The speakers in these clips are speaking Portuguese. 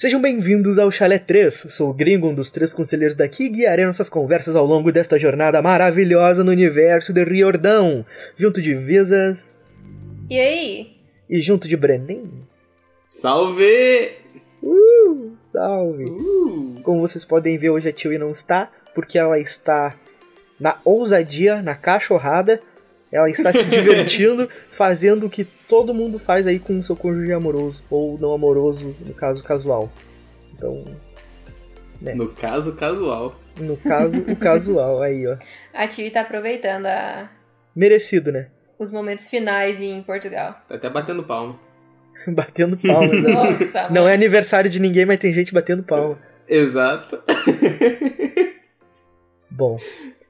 Sejam bem-vindos ao Chalé 3. Sou o Gringo, um dos três conselheiros daqui, e guiarei nossas conversas ao longo desta jornada maravilhosa no universo de Riordão, junto de Visas E aí? e junto de Brenin. Salve! Uh, salve! Uh! Como vocês podem ver, hoje a Tiwi não está, porque ela está na ousadia, na cachorrada. Ela está se divertindo, fazendo o que todo mundo faz aí com o seu cônjuge amoroso, ou não amoroso, no caso casual. Então, No caso, casual. no caso, o casual, aí ó. A Tiwi tá aproveitando a- Merecido, né? os momentos finais em Portugal. Tá até batendo palma. Batendo palma. né? Nossa, Não mano. é aniversário de ninguém, mas tem gente batendo palma. Exato. Bom,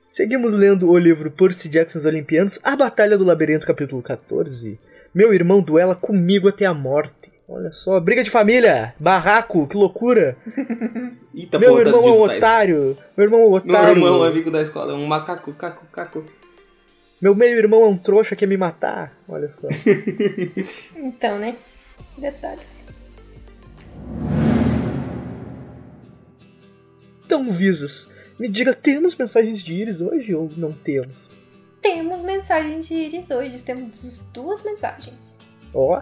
seguimos lendo o livro Percy Jackson os Olimpianos, A Batalha do Labirinto, capítulo 14. Meu irmão duela comigo até a morte. Olha só, briga de família, barraco, que loucura. Eita, Meu pô, tá irmão é um Thais. otário. Meu irmão é um Meu otário. irmão é amigo da escola, é um macaco, caco, caco. Meu meio-irmão é um trouxa que quer me matar. Olha só. Então, né? Detalhes. Então, Visas, me diga, temos mensagens de íris hoje ou não temos? Temos mensagens de Iris hoje. Temos duas mensagens. Ó,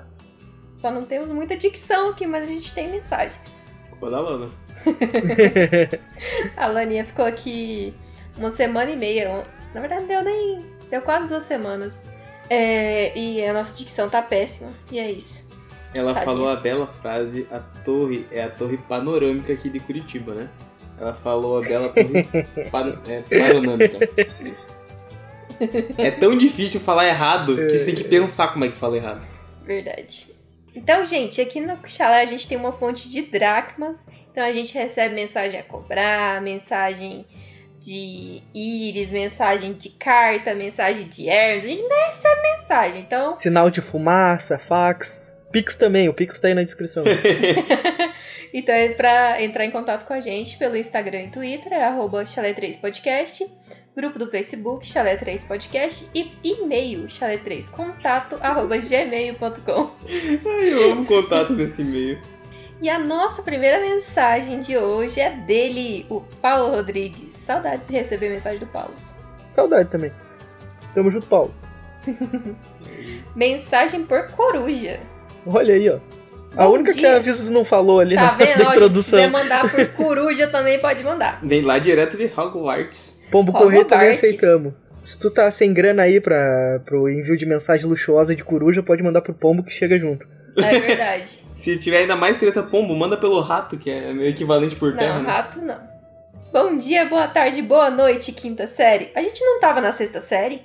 Só não temos muita dicção aqui, mas a gente tem mensagens. Culpa da Lana. A Laninha ficou aqui uma semana e meia. Na verdade, não deu nem. Deu quase duas semanas. É, e a nossa dicção tá péssima. E é isso. Ela Tadinha. falou a bela frase, a torre é a torre panorâmica aqui de Curitiba, né? Ela falou a bela torre é, panorâmica. Isso. É tão difícil falar errado que você tem que pensar como é que fala errado. Verdade. Então, gente, aqui no Chalé a gente tem uma fonte de dracmas. Então a gente recebe mensagem a cobrar, mensagem de íris, mensagem de carta, mensagem de Hermes. A gente não recebe mensagem. Então, sinal de fumaça, fax. Pix também, o Pix tá aí na descrição. então é pra entrar em contato com a gente pelo Instagram e Twitter, é arroba chalé3podcast, grupo do Facebook, chalé3podcast e e-mail, chalé3contato, arroba gmail.com. Ai, eu amo contato nesse e-mail. E a nossa primeira mensagem de hoje é dele, o Paulo Rodrigues. Saudades de receber mensagem do Paulo. Saudade também. Tamo junto, Paulo. Mensagem por coruja. Olha aí, ó. A Bom única que dia. a Visas não falou ali Tá na vendo? da Ó, gente, se introdução. quiser mandar por coruja também pode mandar. Vem lá direto de Hogwarts. Pombo correio também aceitamos. Se tu tá sem grana aí pra, pro envio de mensagem luxuosa de coruja, pode mandar pro pombo que chega junto. É verdade. Se tiver ainda mais treta pombo, manda pelo rato, que é meio equivalente por terra, Não, né? rato não. Bom dia, boa tarde, boa noite, quinta série. A gente não tava na sexta série?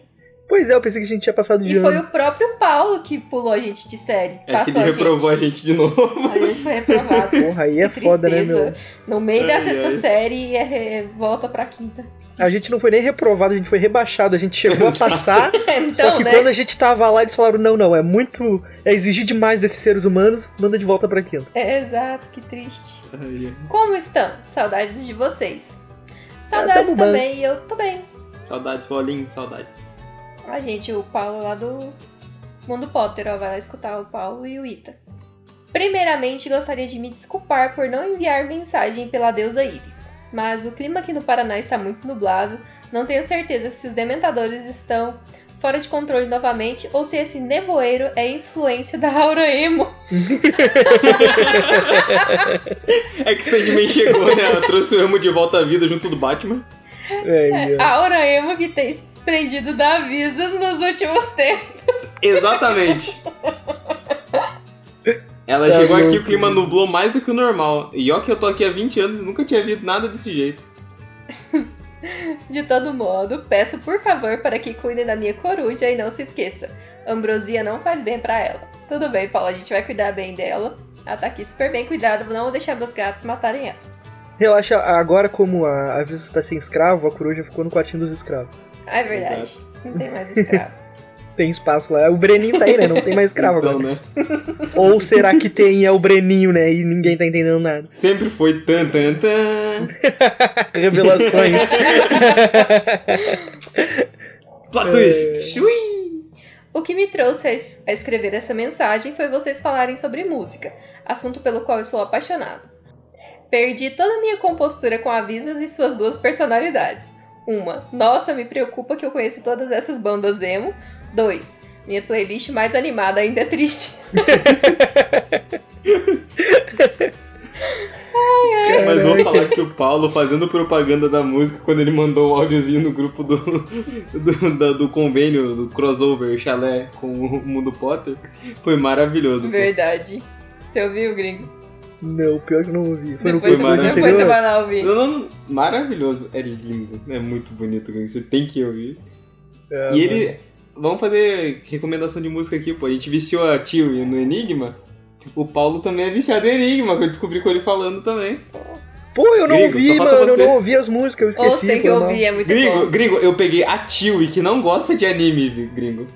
Pois é, eu pensei que a gente tinha passado de E foi ano. o próprio Paulo que pulou a gente de série. Acho que Passou ele a reprovou a gente. gente de novo. A gente foi reprovado. Porra, aí é Que foda, né, tristeza. meu? No meio da Ai, sexta ai. série, é, re- volta pra quinta. A gente não foi nem reprovado, a gente foi rebaixado. A gente chegou a passar, então, só que né? quando a gente tava lá, eles falaram: não, não, é muito. É exigir demais desses seres humanos, manda de volta pra quinta. É, exato, que triste. Ai, ai. Como estão? Saudades de vocês. Ah, Saudades bem. também, e eu tô bem. Saudades, Paulinho, saudades. A gente, o Paulo lá do Mundo Potter, ó, vai lá escutar o Paulo e o Ita. Primeiramente, gostaria de me desculpar por não enviar mensagem pela deusa Iris. Mas o clima aqui no Paraná está muito nublado, não tenho certeza se os dementadores estão fora de controle novamente ou se esse nevoeiro é influência da aura emo. É que Sandman chegou, né? Ela trouxe o emo de volta à vida junto do Batman. É, aí, ó. A aura emo que tem se desprendido da Avisas nos últimos tempos. Exatamente. Ela Tá chegou aqui, o clima né? nublou mais do que o normal. E ó que eu tô aqui há 20 anos e nunca tinha visto nada desse jeito. De todo modo, peço por favor para que cuidem da minha coruja e não se esqueça, ambrosia não faz bem pra ela. Tudo bem, Paulo, a gente vai cuidar bem dela. Ela tá aqui super bem cuidada, não vou deixar meus gatos matarem ela. Relaxa, agora como a, a Visas tá sem escravo, a coruja ficou no quartinho dos escravos. Ah, é verdade, não tem mais escravo. Tem espaço lá. O Breninho tá aí, né? Não tem mais escravo então, agora. né? Ou será que tem e é o Breninho, né? E ninguém tá entendendo nada. Sempre foi tan tan tan. Revelações. Plot É. twist. Shui. O que me trouxe a escrever essa mensagem foi vocês falarem sobre música, assunto pelo qual eu sou apaixonado. Perdi toda a minha compostura com avisas e suas duas personalidades. Uma, nossa, me preocupa que eu conheço todas essas bandas emo. Dois, minha playlist mais animada ainda é triste. Mas vou falar que o Paulo fazendo propaganda da música quando ele mandou o áudiozinho no grupo do, do, da- do convênio, do crossover chalé com o Mundo Potter, foi maravilhoso. pô. Verdade. Você ouviu, gringo? Não, pior que eu não ouvi. Foi no depois, foi episódio maravilhoso. depois você vai lá ouvir. Não, não, não, maravilhoso. É lindo, é muito bonito, você tem que ouvir. É, E ele. Vamos fazer recomendação de música aqui, pô. A gente viciou a Tio no Enigma. O Paulo também é viciado em Enigma, que eu descobri com ele falando também. Pô, eu não Gringo, ouvi, mano. Eu não ouvi as músicas, eu Ou esqueci. tem que ouvir, é muito Gringo, bom. gringo, eu peguei a Tio que não gosta de anime, gringo.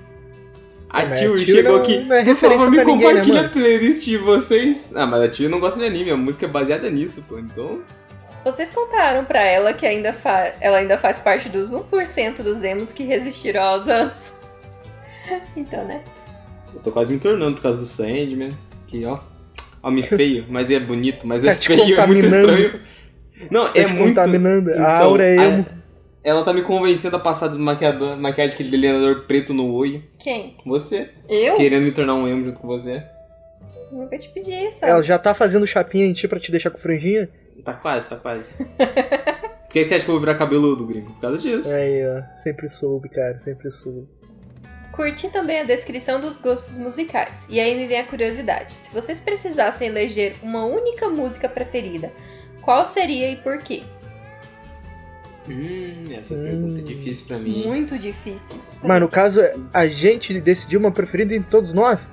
A É, Tio a Tio chegou não- aqui. não é Por favor, me pra ninguém, né, compartilha a playlist de vocês. Ah, mas a Tio não gosta de anime, a música é baseada nisso, pô. Então. Vocês contaram pra ela que ainda fa- ela ainda faz parte dos 1% dos emos que resistiram aos anos. Então, né? Eu tô quase me tornando por causa do Sandman. Que, ó. Homem feio, mas é bonito, mas é Tá te feio, é muito estranho. Não, Tá é te muito. contaminando. Então, a aura é a- emo. Ela tá me convencendo a passar do maquiador, maquiagem aquele delineador preto no olho. Quem? Você. Eu? Querendo me tornar um emo junto com você. Nunca te pedi isso. Ela já tá fazendo chapinha em ti pra te deixar com franjinha? Tá quase, tá quase. Por que você acha que eu vou virar cabeludo, gringo? Por causa disso. Aí, ó. Sempre soube, cara. Sempre soube. Curti também a descrição dos gostos musicais. E aí me vem a curiosidade. Se vocês precisassem eleger uma única música preferida, qual seria e por quê? Hum, essa Hum. pergunta é difícil pra mim. Muito difícil. Mas no caso, a gente decidiu uma preferida em todos nós?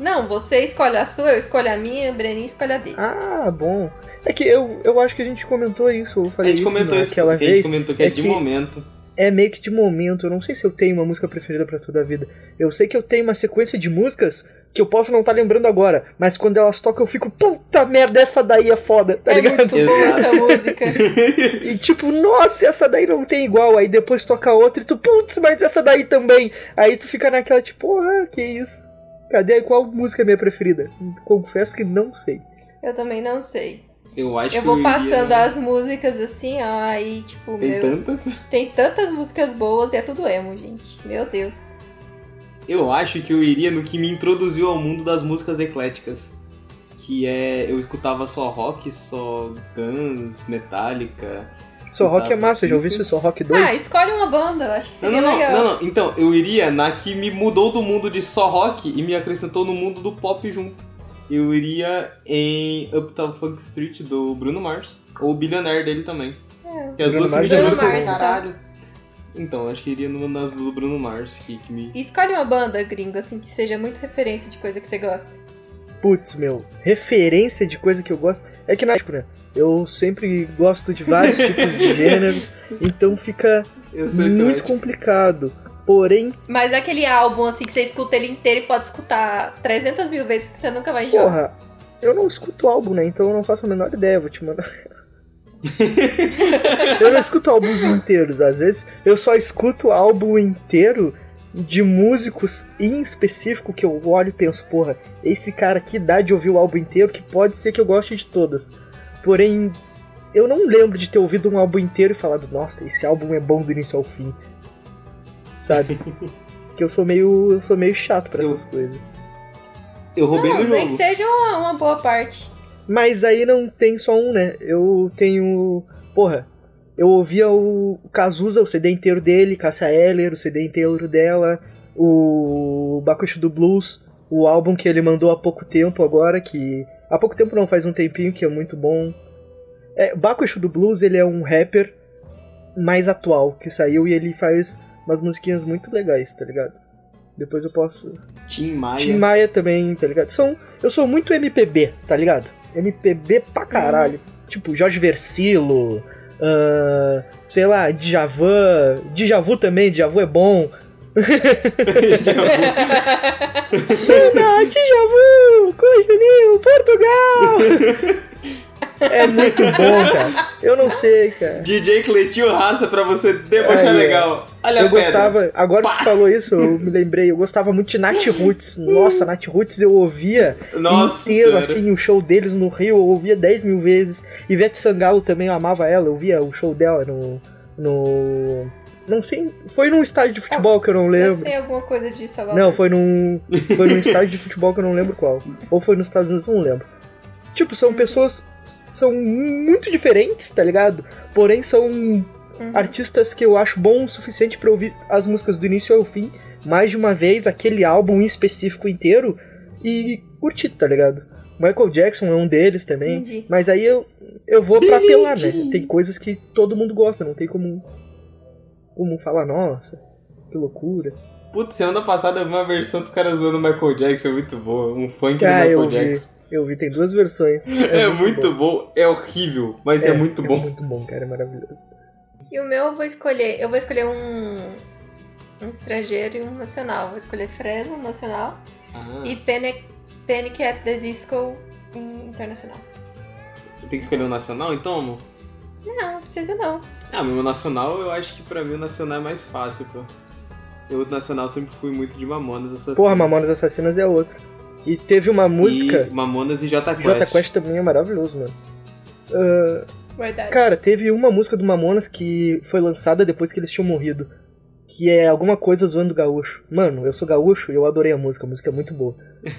Não, você escolhe a sua, eu escolho a minha, o Breninho escolhe a dele. Ah, bom. É que eu, eu acho que a gente comentou isso. Eu A falei gente isso comentou isso, naquela que a gente vez. comentou que é, é de que- momento. É meio que de momento. Eu não sei se eu tenho uma música preferida pra toda a vida. Eu sei que eu tenho uma sequência de músicas que eu posso não estar lembrando agora. Mas quando elas tocam, eu fico, puta merda, essa daí é foda, tá é ligado? muito boa essa música. E tipo, nossa, essa daí não tem igual. Aí depois toca outra e tu, putz, mas essa daí também. Aí tu fica naquela, tipo, porra, que isso? Cadê? Qual música é minha preferida? Confesso que não sei. Eu também não sei. Eu acho Eu que vou iria- passando as músicas assim, ó, aí tipo, Tem meu, tantas. tem tantas músicas boas e é tudo emo, gente. Meu Deus. Eu acho que eu iria no que me introduziu ao mundo das músicas ecléticas. Que é. Eu escutava só rock, só Guns, Metallica. Só rock é massa, já ouvi esse Só Rock 2? Ah, escolhe uma banda, eu acho que Não, seria não, não, legal. não, não. Então, eu iria na que me mudou do mundo de só rock e me acrescentou no mundo do pop junto. Eu iria em Uptown Funk Street do Bruno Mars. Ou o Billionaire dele também. É. Que as Bruno duas me Mars é chamam muito pra bom. Então, acho que iria numa das do Bruno Mars que, que me. E escolhe uma banda, gringo, assim, que seja muito referência de coisa que você gosta. Putz, meu, referência de coisa que eu gosto. É que na tipo, né? Eu sempre gosto de vários tipos de gêneros, então fica muito complicado. Porém, Mas aquele álbum, assim, que você escuta ele inteiro e pode escutar 300 mil vezes que você nunca vai enjoar. porra, eu não escuto álbum, né? Então eu não faço a menor ideia, vou te mandar. eu não escuto álbuns inteiros, às vezes eu só escuto álbum inteiro de músicos em específico que eu olho e penso, porra, esse cara aqui dá de ouvir o álbum inteiro que pode ser que eu goste de todas. Porém, eu não lembro de ter ouvido um álbum inteiro e falado, nossa, esse álbum é bom do início ao fim. Sabe? Porque eu sou meio. Eu sou meio chato pra Eu- essas coisas. Eu roubei não, no nem que jogo. seja uma, uma boa parte. Mas aí não tem só um, né? Eu tenho. Porra, eu ouvia o Cazuza, o CD inteiro dele, Cássia Eller, o CD inteiro dela, o Bakushu do Blues, o álbum que ele mandou há pouco tempo agora, que. Há pouco tempo não, faz um tempinho, que é muito bom. É, Bakushu do Blues, ele é um rapper mais atual que saiu e ele faz umas musiquinhas muito legais, tá ligado? Depois eu posso. Tim Maia. Tim Maia também, tá ligado? São, eu sou muito MPB, tá ligado? MPB pra caralho. Tipo, Jorge Versilo, ahn, sei lá, Djavan. Djavu também, Djavu é bom. Ana, Djavu, com Juninho, Portugal! É muito bom, cara. Eu não sei, cara. DJ Cleitinho Raça pra você debochar Aí, legal. Olha eu gostava, agora que tu falou isso, eu me lembrei, eu gostava muito de Nat Roots. Nossa, Nat Roots eu ouvia Nossa inteiro, Senhora. assim, o show deles no Rio, eu ouvia 10 mil vezes. Ivete Sangalo também, eu amava ela, eu via o show dela no. no. Não sei, foi num estádio de futebol que eu não lembro. ser alguma coisa de Salvador. Não, foi num. Foi num estádio de futebol que eu não lembro qual. Ou foi nos Estados Unidos, eu não lembro. Tipo, são pessoas. São muito diferentes, tá ligado? Porém, são Uhum. artistas que eu acho bom o suficiente pra ouvir as músicas do início ao fim, mais de uma vez, aquele álbum em específico inteiro, e curtir, tá ligado? Michael Jackson é um deles também. Entendi. Mas aí eu, eu vou pra apelar, né? Tem coisas que todo mundo gosta, não tem como. Como falar, nossa, que loucura. Putz, semana passada eu vi uma versão dos caras zoando o Michael Jackson, muito boa. Um funk Ah, do eu Michael vi. Eu vi, tem duas versões. É, muito, bom. é horrível, mas é, muito É bom. muito bom, cara, é maravilhoso. E o meu eu vou escolher. Eu vou escolher um. Um estrangeiro e um nacional. Vou escolher Fresno, nacional. Ah, E Panic, Panic at the Disco internacional. Tem que escolher o nacional então, amor? Não, não precisa não. Ah, meu nacional eu acho que pra mim o nacional é mais fácil, pô. Eu, nacional, sempre fui muito de Mamonas Assassinas. Porra, Mamonas Assassinas é outra. E teve uma música. E Mamonas e Jota Quest. Jota Quest também é maravilhoso, mano. Ah, Verdade. cara, teve uma música do Mamonas que foi lançada depois que eles tinham morrido. Que é alguma coisa zoando gaúcho. Mano, eu sou gaúcho e eu adorei a música. A música é muito boa.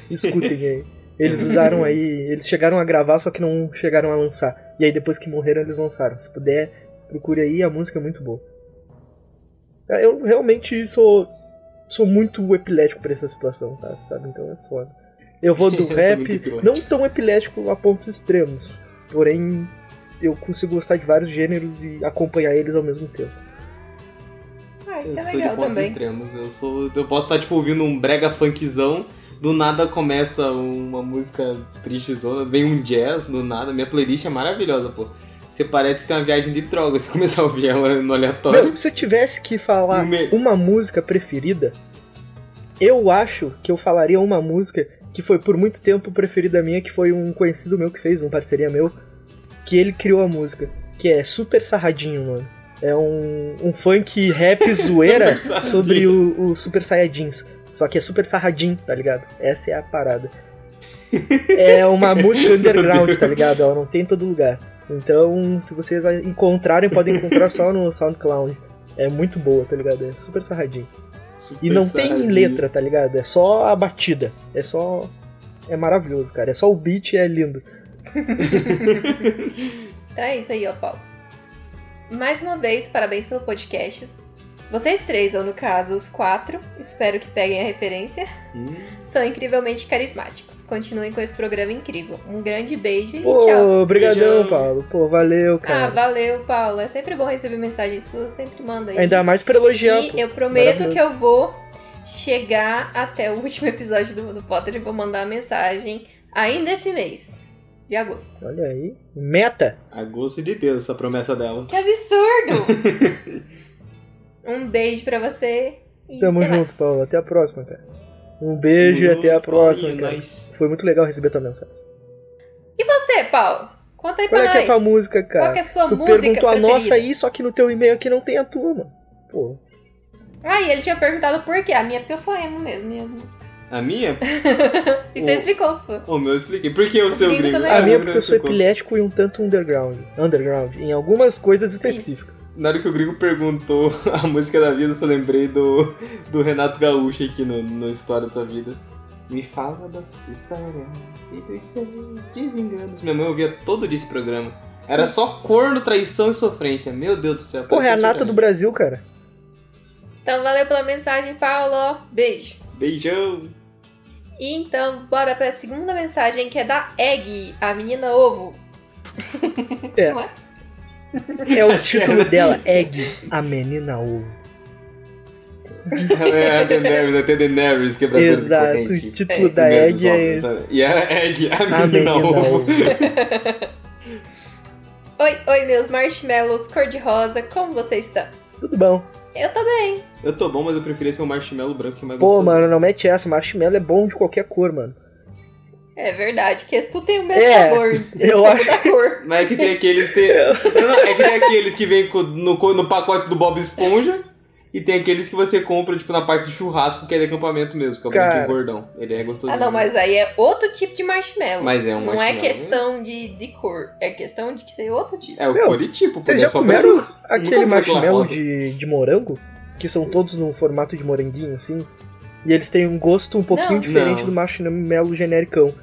Escutem aí. Eles usaram aí. Eles chegaram a gravar, só que não chegaram a lançar. E aí depois que morreram, eles lançaram. Se puder, procure aí, a música é muito boa. Eu realmente sou. Sou muito epilético pra essa situação, tá? Sabe? Então é foda. Eu vou do Eu sou rap, não tão epilético a pontos extremos. Porém, eu consigo gostar de vários gêneros e acompanhar eles ao mesmo tempo. Ah, Eu isso é sou de legal pontos também. extremos. Eu, sou, eu posso estar, tipo, ouvindo um brega funkzão, do nada começa uma música tristezona, vem um jazz, do nada. Minha playlist é maravilhosa, pô. Você parece que tem uma viagem de droga se começar a ouvir ela no aleatório. Meu, se eu tivesse que falar uma música preferida, eu acho que eu falaria uma música que foi por muito tempo preferida minha, que foi um conhecido meu que fez, um parceria meu, que ele criou a música, que é Super Sarradinho, mano. É um, um funk rap zoeira sobre o, o Super Saiyajins. Só que é Super Sarradinho, tá ligado? Essa é a parada. É uma música underground, tá ligado? Ela não tem em todo lugar. Então, se vocês encontrarem, podem encontrar só no SoundCloud. É muito boa, tá ligado? É super sarradinho. Super E não tem letra, tá ligado? É só a batida. É só. É maravilhoso, cara. É só o beat e é lindo. Então é isso aí, ó, Paulo. Mais uma vez, parabéns pelo podcast. Vocês três, ou no caso, os quatro, espero que peguem a referência, Hum, são incrivelmente carismáticos. Continuem com esse programa incrível. Um grande beijo e Pô, tchau. obrigadão. Paulo. Pô, valeu, Ah, cara. valeu, Paulo. É sempre bom receber mensagens suas, sempre manda aí. Ainda mais pra elogiar, E pô. eu prometo que eu vou chegar até o último episódio do, do Potter e vou mandar a mensagem ainda esse mês de agosto. Olha aí. Meta. a gosto de Deus essa promessa dela. Que absurdo! um beijo pra você e Tamo até junto, mais. Paulo. Até a próxima, cara. Um beijo e até a Muito próxima, bom, cara. nós. Foi muito legal receber tua mensagem. E você, Paulo? Conta aí Qual pra é que é nós. a tua música, cara? Qual que é a sua tu música perguntou a preferida? nossa aí, só que no teu e-mail aqui não tem a tua, mano. Pô. Ah, e ele tinha perguntado por quê. A minha é porque eu sou emo mesmo, minhas músicas. A minha? E você O- explicou a sua. O meu eu expliquei. Por que o seu gringo gringo? também. A minha é o porque eu sou epilético e um tanto underground. Underground. Em algumas coisas específicas. Na hora que o gringo perguntou a música da vida, eu só lembrei do, do Renato Gaúcho aqui no, no História da Sua Vida. Me fala das suas histórias e dos seus desenganos. Minha mãe ouvia todo dia esse programa. Era só corno, traição e sofrência. Meu Deus do céu. Porra, é a nata do. Brasil, cara. Então, valeu pela mensagem, Paulo. Beijo. Beijão. E então, bora pra segunda mensagem, que é da Egg, a menina ovo. É. Não é? É o título dela, Egg, a menina ovo. É a Daenerys, a Daenerys, quebradora de Exato, corrente. o título É, da Egg é esse. E a Egg, a A menina, menina ovo. ovo. Oi, oi, meus marshmallows cor-de-rosa, como você está? Tudo bom. Eu tô bem. Eu tô bom, mas eu preferia ser um marshmallow branco que é mais Pô, gostoso. mano, não mete essa. Marshmallow é bom de qualquer cor, mano. É verdade, que tu tem o mesmo É, sabor. eu só acho muda a cor. Mas é que tem aqueles. Não, é que tem aqueles que vem com- no, no pacote do Bob Esponja. E tem aqueles que você compra, tipo, na parte do churrasco, que é de acampamento mesmo, que é o Cara. gordão. Ele é gostoso. Ah, não, mas aí é outro tipo de marshmallow. Mas é um Não é marshmallow, questão de, de cor, é questão de ser outro tipo. É o Meu, cor e tipo. Vocês já é comeram aquele marshmallow de, de morango? Que são todos no formato de moranguinho, assim? E eles têm um gosto um pouquinho Não. diferente Não. do marshmallow genericão.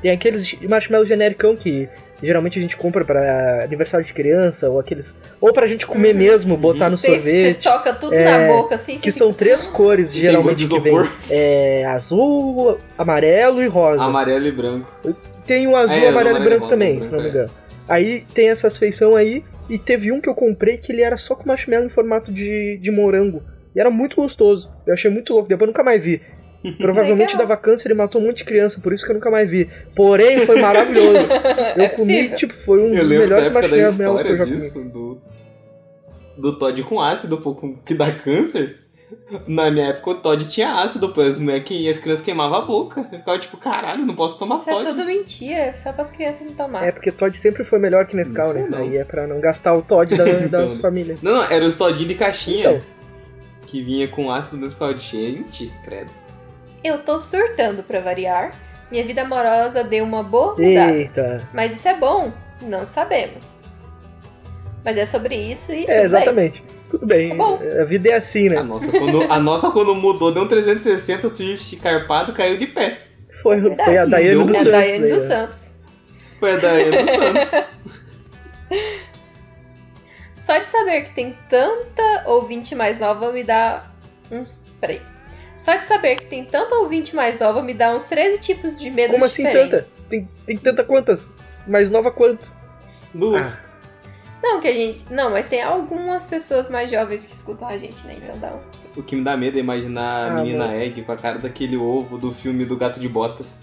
Tem aqueles marshmallow genericão que geralmente a gente compra pra aniversário de criança, ou aqueles. Ou pra gente comer mesmo, botar no Você, você sorvete. soca tudo É, na boca assim. Que são três cores, Tem geralmente, que vem. É azul, amarelo e rosa. Amarelo e branco. Tem o azul, É, amarelo e branco e também, branco, se não me é. engano. Aí tem essas feição aí, e teve um que eu comprei que ele era só com marshmallow em formato de, de morango. E era muito gostoso. Eu achei muito louco, depois eu nunca mais vi. Provavelmente Legal. dava câncer e matou um monte de criança, por isso que eu nunca mais vi. Porém, foi maravilhoso. Eu É comi, possível. tipo, foi um Eu dos melhores marshmallows que eu já comi. disso, do, do Todd com ácido, pô, com- que dá câncer. Na minha época o Todd tinha ácido, pô, as, que- as crianças queimavam a boca. Eu ficava tipo, caralho, não posso tomar Isso é Todd. tudo mentira, é só pras crianças não tomar. É porque Todd sempre foi melhor que Nescau, né? não. Aí é pra não gastar o Todd da- das Então. famílias. Não, não, era os Toddinho de caixinha. Então. Que vinha com ácido Nescau de gente, credo. Eu tô surtando pra variar. Minha vida amorosa deu uma boa mudada. Eita. Mas isso é bom? Não sabemos. Mas é sobre isso e. tudo É, bem. exatamente. Tudo bem. Tá bom. A vida é assim, A né? nossa, quando, a nossa, quando mudou, deu um 360, twist carpado, caiu de pé. Foi, foi a. Daiane dos É a Santos. Daiane aí, dos ó. Santos. Foi a Daiane dos Santos. Só de saber que tem tanta ouvinte mais nova me dá uns. Peraí. Só de saber que tem tanta ouvinte mais nova me dá uns 13 tipos de medo Como assim diferentes. tanta? Tem, tem tanta quantas? Mais nova quanto? Duas. Ah. Não, que a gente. Não, mas tem algumas pessoas mais jovens que escutam a gente, né? Então dá um. assim. O que me dá medo é imaginar a Ah, menina mano. Egg com a cara daquele ovo do filme do Gato de Botas.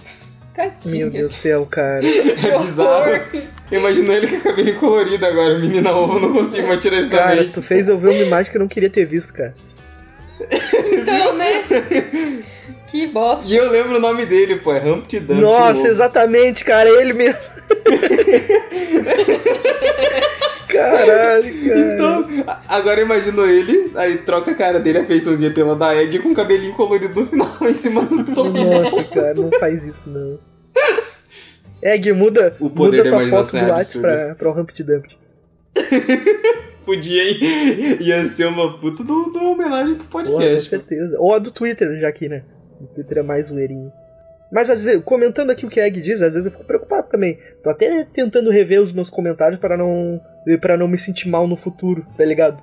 Gatinha. Meu Deus do céu, cara. É bizarro. imagino ele com cabelo colorido agora. Menina ovo, não consigo mais tirar isso da Cara, mente. tu fez eu ver uma imagem que eu não queria ter visto, cara. Então, né? que bosta. E eu lembro o nome dele, pô. É Humpty Dumpty. Nossa, exatamente, cara. É ele mesmo. Caralho, cara. Então, agora eu imagino ele, aí troca a cara dele, a feiçãozinha pela da Egg com o cabelinho colorido no final, em cima do topo. Nossa, cara, não faz isso, não. Egg, muda, O poder muda da tua foto do é WhatsApp pra, pra o Humpty Dumpty. Podia, hein? Ia ser uma puta do, do homenagem pro Porra, com podcast. certeza. Ou a do Twitter, já que, né? O Twitter é mais zoeirinho. Mas às vezes, comentando aqui o que a Egg diz, às vezes eu fico preocupado também. Tô até tentando rever os meus comentários para não para não me sentir mal no futuro, tá ligado?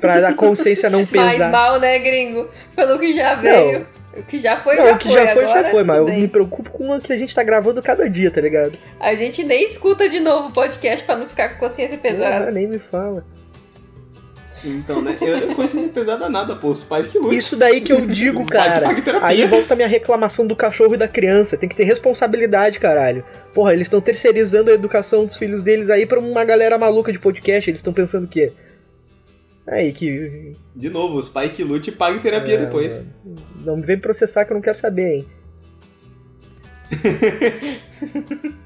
Pra a consciência não Mais pesar. mal, né, gringo? Pelo que já veio. O que já foi, não, já o que foi. já foi, Agora, já foi, mas eu tudo me bem. preocupo com o que a gente tá gravando cada dia, tá ligado? A gente nem escuta de novo o podcast pra não ficar com consciência pesada. nem me fala. Então, né? Eu não consigo pesada nada, pô. Os pais que lutam. Isso daí que eu digo, cara. Aí volta a minha reclamação do cachorro e da criança. Tem que ter responsabilidade, caralho. Porra, eles estão terceirizando a educação dos filhos deles aí pra uma galera maluca de podcast. Eles estão pensando o quê? Aí que. De novo, os pais que lutam e pagam terapia É, depois. Não me vem processar que eu não quero saber, hein?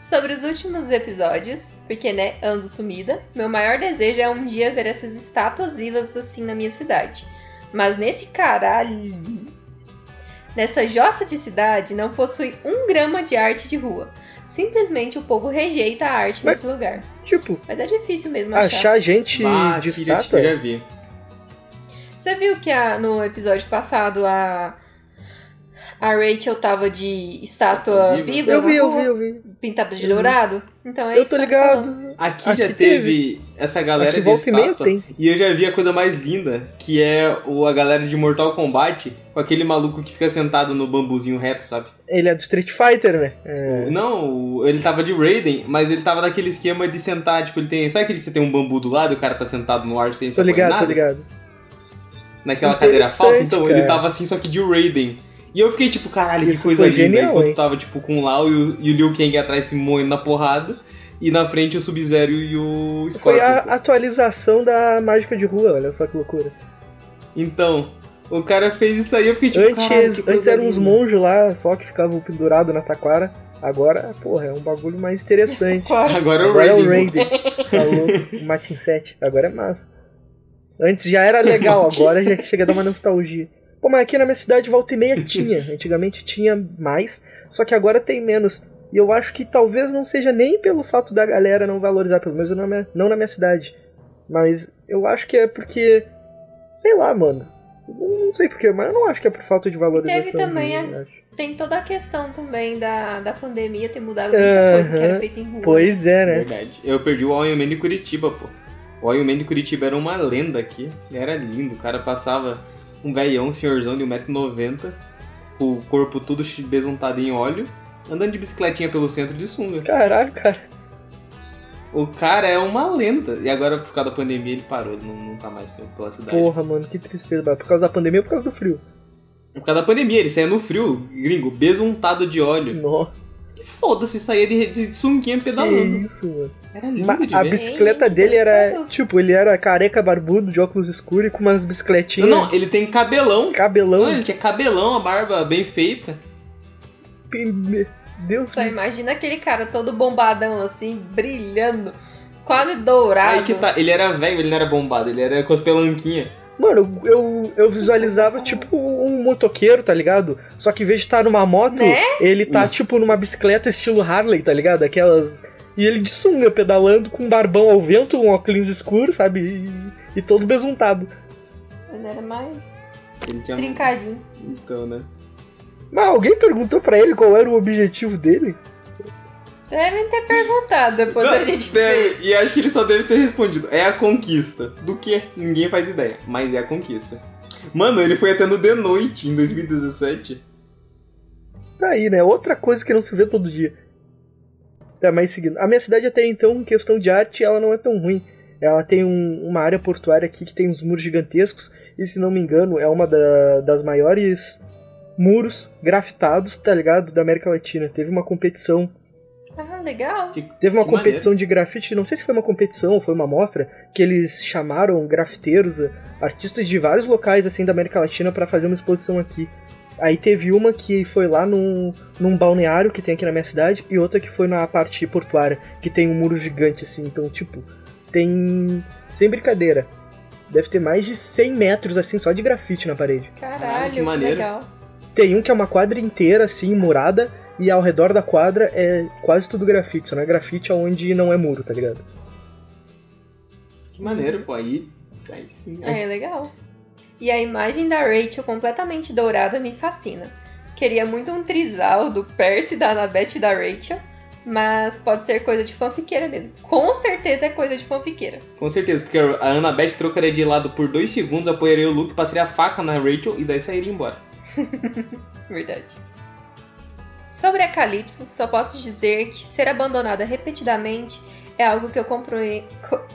Sobre os últimos episódios, porque né, ando sumida, meu maior desejo é um dia ver essas estátuas vivas assim na minha cidade. Mas nesse caralho. Nessa jossa de cidade não possui um grama de arte de rua. Simplesmente o povo rejeita a arte Mas- nesse lugar. Tipo, Mas é difícil mesmo achar. achar gente Ah, de estátua. Eu já vi. Você viu que a- no episódio passado a. A Rachel tava de estátua Viva. viva, Eu vi, eu rua, vi, eu vi. pintada de Eu dourado? Então é Eu isso tô eu ligado. Aqui, Aqui já teve, essa galera Aqui de e estátua. tem. E eu já vi a coisa mais linda, que é a galera de Mortal Kombat com aquele maluco que fica sentado no bambuzinho reto, sabe? Ele é do Street Fighter, né? É. Não, ele tava de Raiden, mas ele tava naquele esquema de sentar, tipo, ele tem. Sabe aquele que você tem um bambu do lado e o cara tá sentado no ar sem Tô ligado, nada? tô ligado. Naquela cadeira falsa? Então, ele cara. tava assim, só que de Raiden. E eu fiquei tipo, caralho, Isso que coisa foi linda. genial, Enquanto hein? tava, tipo, com o Lau e o, e o Liu Kang atrás se moendo na porrada. E na frente o Sub-Zero e o Foi Scorpion. a atualização da mágica de rua, olha só que loucura. Então, O cara fez isso aí, eu fiquei tipo. Antes, antes eram uns monges lá, só que ficavam pendurados nessa taquara. Agora, porra, é um bagulho mais interessante. Agora, Agora é o é o Raiden. Louco, o Matin 7. Agora é massa. Antes já era legal, agora já chega a dar uma nostalgia. Pô, mas aqui na minha cidade volta e meia tinha. Antigamente tinha mais, só que agora tem menos. E eu acho que talvez não seja nem pelo fato da galera não valorizar, pelo menos não na minha, não na minha cidade. Mas eu acho que é porque. Sei lá, mano. Não sei porquê, mas eu não acho que é por falta de valorização. também de- a- acho. Tem toda a questão também da, da pandemia ter mudado muita coisa que era feita em rua. Pois é, né? Verdade. Eu perdi o Iron Man de Curitiba, pô. O Iron Man de Curitiba era uma lenda aqui. Ele era lindo. O cara passava um velhão, um senhorzão de 1,90m, com o corpo todo besuntado em óleo, andando de bicicletinha pelo centro de sunga. Caralho, cara. O cara é uma lenda. E agora, por causa da pandemia, ele parou. Não, não tá mais pela cidade. Porra, mano, que tristeza. Por causa da pandemia ou por causa do frio? Por causa da pandemia, ele saía no frio, gringo, besuntado de óleo. Nossa, foda-se, saía de, de sunguinha que pedalando. isso, mano. Era lindo Ma- a ver. bicicleta Gente, dele era. Tipo, ele era careca barbudo, de óculos escuros e com umas Não, bicicletinhas. não, ele tem cabelão. Cabelão. Olha, ele tinha cabelão, a barba bem feita. Meu Deus. Só imagina aquele cara todo bombadão assim, brilhando, quase dourado. Aí que tá, ele era velho, ele não era bombado, ele era com as pelanquinhas. Mano, eu, eu visualizava tipo um motoqueiro, tá ligado? Só que em vez de estar numa moto, Né? ele tá Hum. tipo numa bicicleta estilo Harley, tá ligado? Aquelas. E ele de sunga, pedalando com um barbão ao vento, um óculos escuro, sabe? E, e todo besuntado. Ele era mais Ele tinha. trincadinho. Então, né? Mas alguém perguntou pra ele qual era o objetivo dele? Devem ter perguntado depois Não, a gente deve- e acho que ele só deve ter respondido. É a conquista. Do que? Ninguém faz ideia. Mas é a conquista. Mano, ele foi até no The Noite em 2017. Tá aí, né? Outra coisa que não se vê todo dia. Tá, mas seguindo. A minha cidade até então, em questão de arte, ela não é tão ruim. Ela tem um- uma área portuária aqui que tem uns muros gigantescos. E se não me engano, é uma da- das maiores muros grafitados, tá ligado? Da América Latina. Teve uma competição. Ah, legal. Que- Teve uma competição de grafite, não sei se foi uma competição ou foi uma mostra, que eles chamaram grafiteiros, eh, artistas de vários locais assim da América Latina pra fazer uma exposição aqui. Aí teve uma que foi lá num, num balneário que tem aqui na minha cidade e outra que foi na parte portuária, que tem um muro gigante assim. Então, tipo, tem. Sem brincadeira. Deve ter mais de 100 metros assim só de grafite na parede. Caralho, Caralho, que que maneiro. legal. Tem um que é uma quadra inteira assim, murada, e ao redor da quadra é quase tudo grafite. Só não é grafite onde não é muro, tá ligado? Que maneiro, pô. Aí. Aí sim. É legal. E a imagem da Rachel completamente dourada me fascina. Queria muito um trisal do Percy, da Annabeth e da Rachel, mas pode ser coisa de fanfiqueira mesmo. Com certeza é coisa de fanfiqueira. Com certeza, porque a Annabeth trocaria de lado por dois segundos, apoiaria o Luke, passaria a faca na Rachel e daí sairia embora. Verdade. Sobre a Calypso, só posso dizer que ser abandonada repetidamente é algo que eu compre... co-